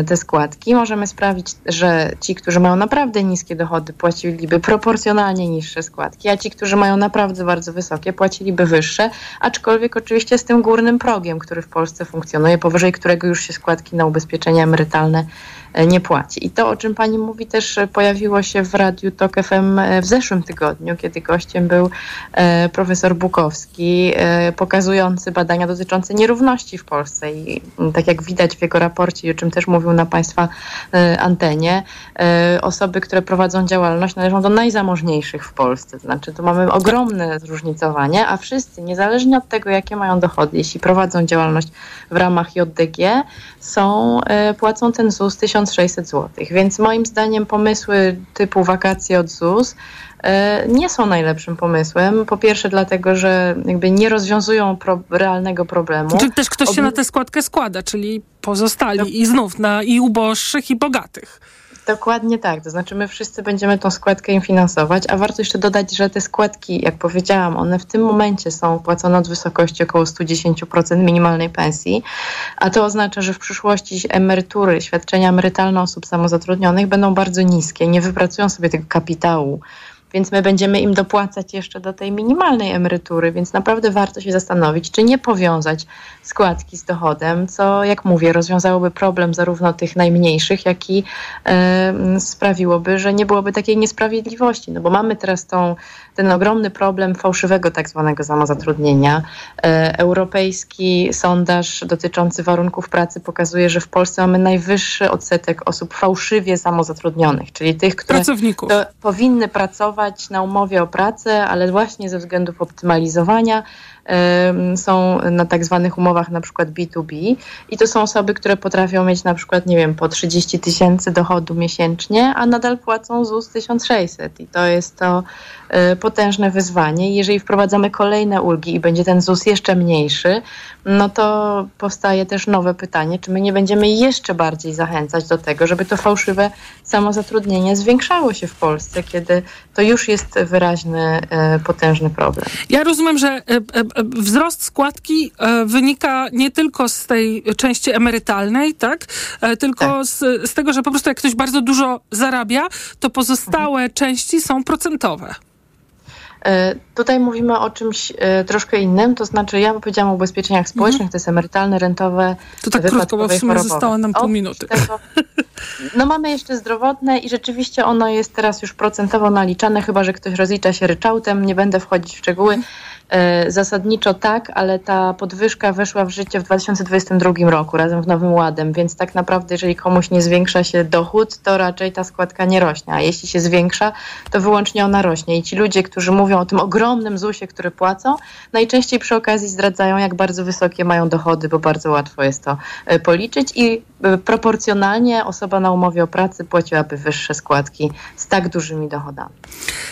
te składki. Możemy sprawić, że ci, którzy mają naprawdę niskie dochody, płaciliby proporcjonalnie niższe składki, a ci, którzy mają naprawdę bardzo wysokie, płaciliby wyższe, aczkolwiek oczywiście z tym górnym progiem, który w Polsce funkcjonuje, powyżej którego już się składki na ubezpieczenia emerytalne nie płaci. I to, o czym pani mówi, też e, pojawiło się w Radiu Tok FM e, w zeszłym tygodniu, kiedy gościem był e, profesor Bukowski, e, pokazujący badania dotyczące nierówności w Polsce. I tak jak widać w jego raporcie, o czym też mówił na państwa e, antenie, e, osoby, które prowadzą działalność należą do najzamożniejszych w Polsce. Znaczy, tu mamy ogromne zróżnicowanie, a wszyscy, niezależnie od tego, jakie mają dochody, jeśli prowadzą działalność w ramach JDG, są, e, płacą ten ZUS 1600 zł. Więc moim zdaniem pomysły typu wakacje od ZUS e, nie są najlepszym pomysłem. Po pierwsze dlatego, że jakby nie rozwiązują pro, realnego problemu. Czy też ktoś się na tę składkę składa, czyli pozostali i znów na i uboższych, i bogatych. Dokładnie tak. To znaczy, my wszyscy będziemy tą składkę im finansować, a warto jeszcze dodać, że te składki, jak powiedziałam, one w tym momencie są płacone od wysokości około 110% minimalnej pensji, a to oznacza, że w przyszłości emerytury, świadczenia emerytalne osób samozatrudnionych będą bardzo niskie, nie wypracują sobie tego kapitału. Więc my będziemy im dopłacać jeszcze do tej minimalnej emerytury, więc naprawdę warto się zastanowić, czy nie powiązać składki z dochodem, co, jak mówię, rozwiązałoby problem zarówno tych najmniejszych, jak i sprawiłoby, że nie byłoby takiej niesprawiedliwości. No bo mamy teraz tą, ten ogromny problem fałszywego tak zwanego samozatrudnienia. E, europejski sondaż dotyczący warunków pracy pokazuje, że w Polsce mamy najwyższy odsetek osób fałszywie samozatrudnionych, czyli tych, które powinny pracować na umowie o pracę, ale właśnie ze względów optymalizowania są na tak zwanych umowach na przykład B2B i to są osoby, które potrafią mieć na przykład, nie wiem, po 30 tysięcy dochodu miesięcznie, a nadal płacą ZUS 1600 i to jest to e, potężne wyzwanie. Jeżeli wprowadzamy kolejne ulgi i będzie ten ZUS jeszcze mniejszy, no to powstaje też nowe pytanie, czy my nie będziemy jeszcze bardziej zachęcać do tego, żeby to fałszywe samozatrudnienie zwiększało się w Polsce, kiedy to już jest wyraźny, e, potężny problem. Ja rozumiem, że e, wzrost składki e, wynika nie tylko z tej części emerytalnej, tak? E, Tylko Z, z tego, że po prostu jak ktoś bardzo dużo zarabia, to pozostałe części są procentowe. E, Tutaj mówimy o czymś troszkę innym, to znaczy ja powiedziałam o ubezpieczeniach społecznych, to jest emerytalne, rentowe, Mhm. To tak krótko, bo w sumie chorobowe. zostało nam pół minuty. Tego, no mamy jeszcze zdrowotne i rzeczywiście ono jest teraz już procentowo naliczane, chyba że ktoś rozlicza się ryczałtem, nie będę wchodzić w szczegóły. E, Zasadniczo tak, ale ta podwyżka weszła w życie w 2022 roku razem z Nowym Ładem, więc tak naprawdę jeżeli komuś nie zwiększa się dochód, to raczej ta składka nie rośnie, a jeśli się zwiększa, to wyłącznie ona rośnie. I ci ludzie, którzy mówią o tym ogromnym ZUS-ie, który płacą, najczęściej przy okazji zdradzają, jak bardzo wysokie mają dochody, bo bardzo łatwo jest to e, policzyć i e, proporcjonalnie osoba na umowie o pracy płaciłaby wyższe składki z tak dużymi dochodami.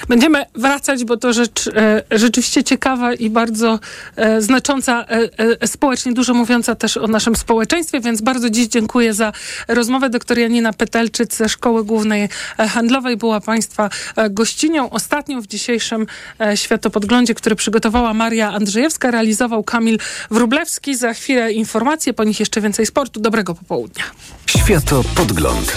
Będziemy wracać, bo to rzecz rzeczywiście ciekawa i bardzo e, znacząca, e, e, społecznie dużo mówiąca też o naszym społeczeństwie, więc bardzo dziś dziękuję za rozmowę. Doktor Janina Petelczyc ze Szkoły Głównej e, Handlowej była Państwa e, gościnią. Ostatnią w dzisiejszym światopodglądzie, który przygotowała Maria Andrzejewska, realizował Kamil Wrublewski. Za chwilę informacje, po nich jeszcze więcej sportu. Dobrego popołudnia. Światopodgląd.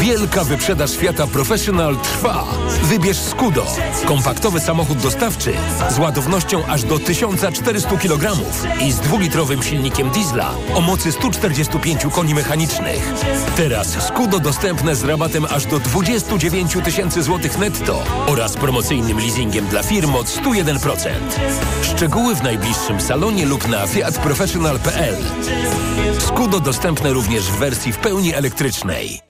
Wielka wyprzedaż Fiata Professional trwa. Wybierz Skudo. Kompaktowy samochód dostawczy z ładownością aż do 1400 kg i z dwulitrowym silnikiem diesla o mocy 145 koni mechanicznych. Teraz Skudo dostępne z rabatem aż do 29 tysięcy złotych netto oraz promocyjnym leasingiem dla firm od 101%. Szczegóły w najbliższym salonie lub na fiatprofessional.pl. Skudo dostępne również w wersji w pełni elektrycznej.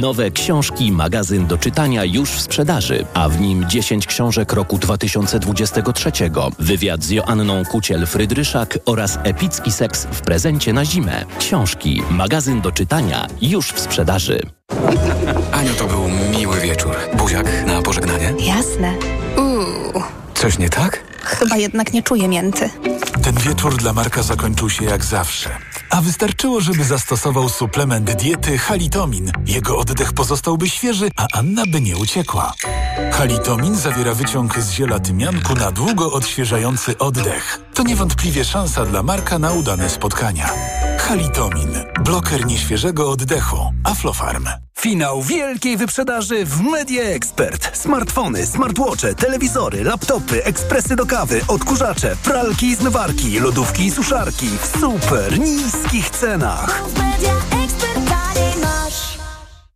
Nowe książki, magazyn do czytania już w sprzedaży, a w nim 10 książek roku 2023, wywiad z Joanną Kuciel-Frydryszak oraz epicki seks w prezencie na zimę. Książki, magazyn do czytania już w sprzedaży. Aniu, to był miły wieczór. Buziak na pożegnanie. Jasne. Uuu, Coś nie tak? chyba jednak nie czuję mięty. Ten wieczór dla Marka zakończył się jak zawsze. A wystarczyło, żeby zastosował suplement diety Halitomin. Jego oddech pozostałby świeży, a Anna by nie uciekła. Halitomin zawiera wyciąg z ziela tymianku na długo odświeżający oddech. To niewątpliwie szansa dla Marka na udane spotkania. Halitomin. Bloker nieświeżego oddechu. Aflofarm. Finał wielkiej wyprzedaży w Media Expert. Smartfony, smartwatche, telewizory, laptopy, ekspresy do kawy, odkurzacze, pralki i zmywarki, lodówki i suszarki w super niskich cenach.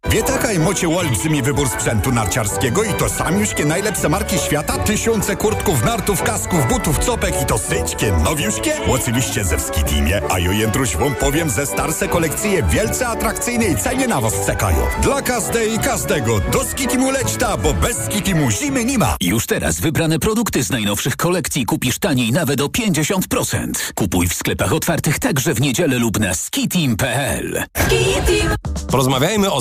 Wietakaj mocie olbrzymi wybór sprzętu narciarskiego i to samiuśkie najlepsze marki świata? Tysiące kurtków, nartów, kasków, butów, copek i to syćkie, nowiuśkie? Oczywiście ze Skitimie, a jo jędruś wam powiem, ze starsze kolekcje wielce atrakcyjnej cenie na was czekają. Dla każdej i każdego do Skitimu leć ta, bo bez Skitimu zimy nie ma. Już teraz wybrane produkty z najnowszych kolekcji kupisz taniej nawet o 50%. Kupuj w sklepach otwartych także w niedzielę lub na skitim.pl. Porozmawiajmy o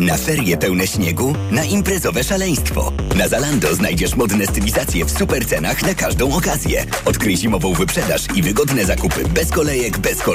na ferie pełne śniegu, na imprezowe szaleństwo. Na Zalando znajdziesz modne stylizacje w super cenach na każdą okazję. Odkryj zimową wyprzedaż i wygodne zakupy bez kolejek, bez korku.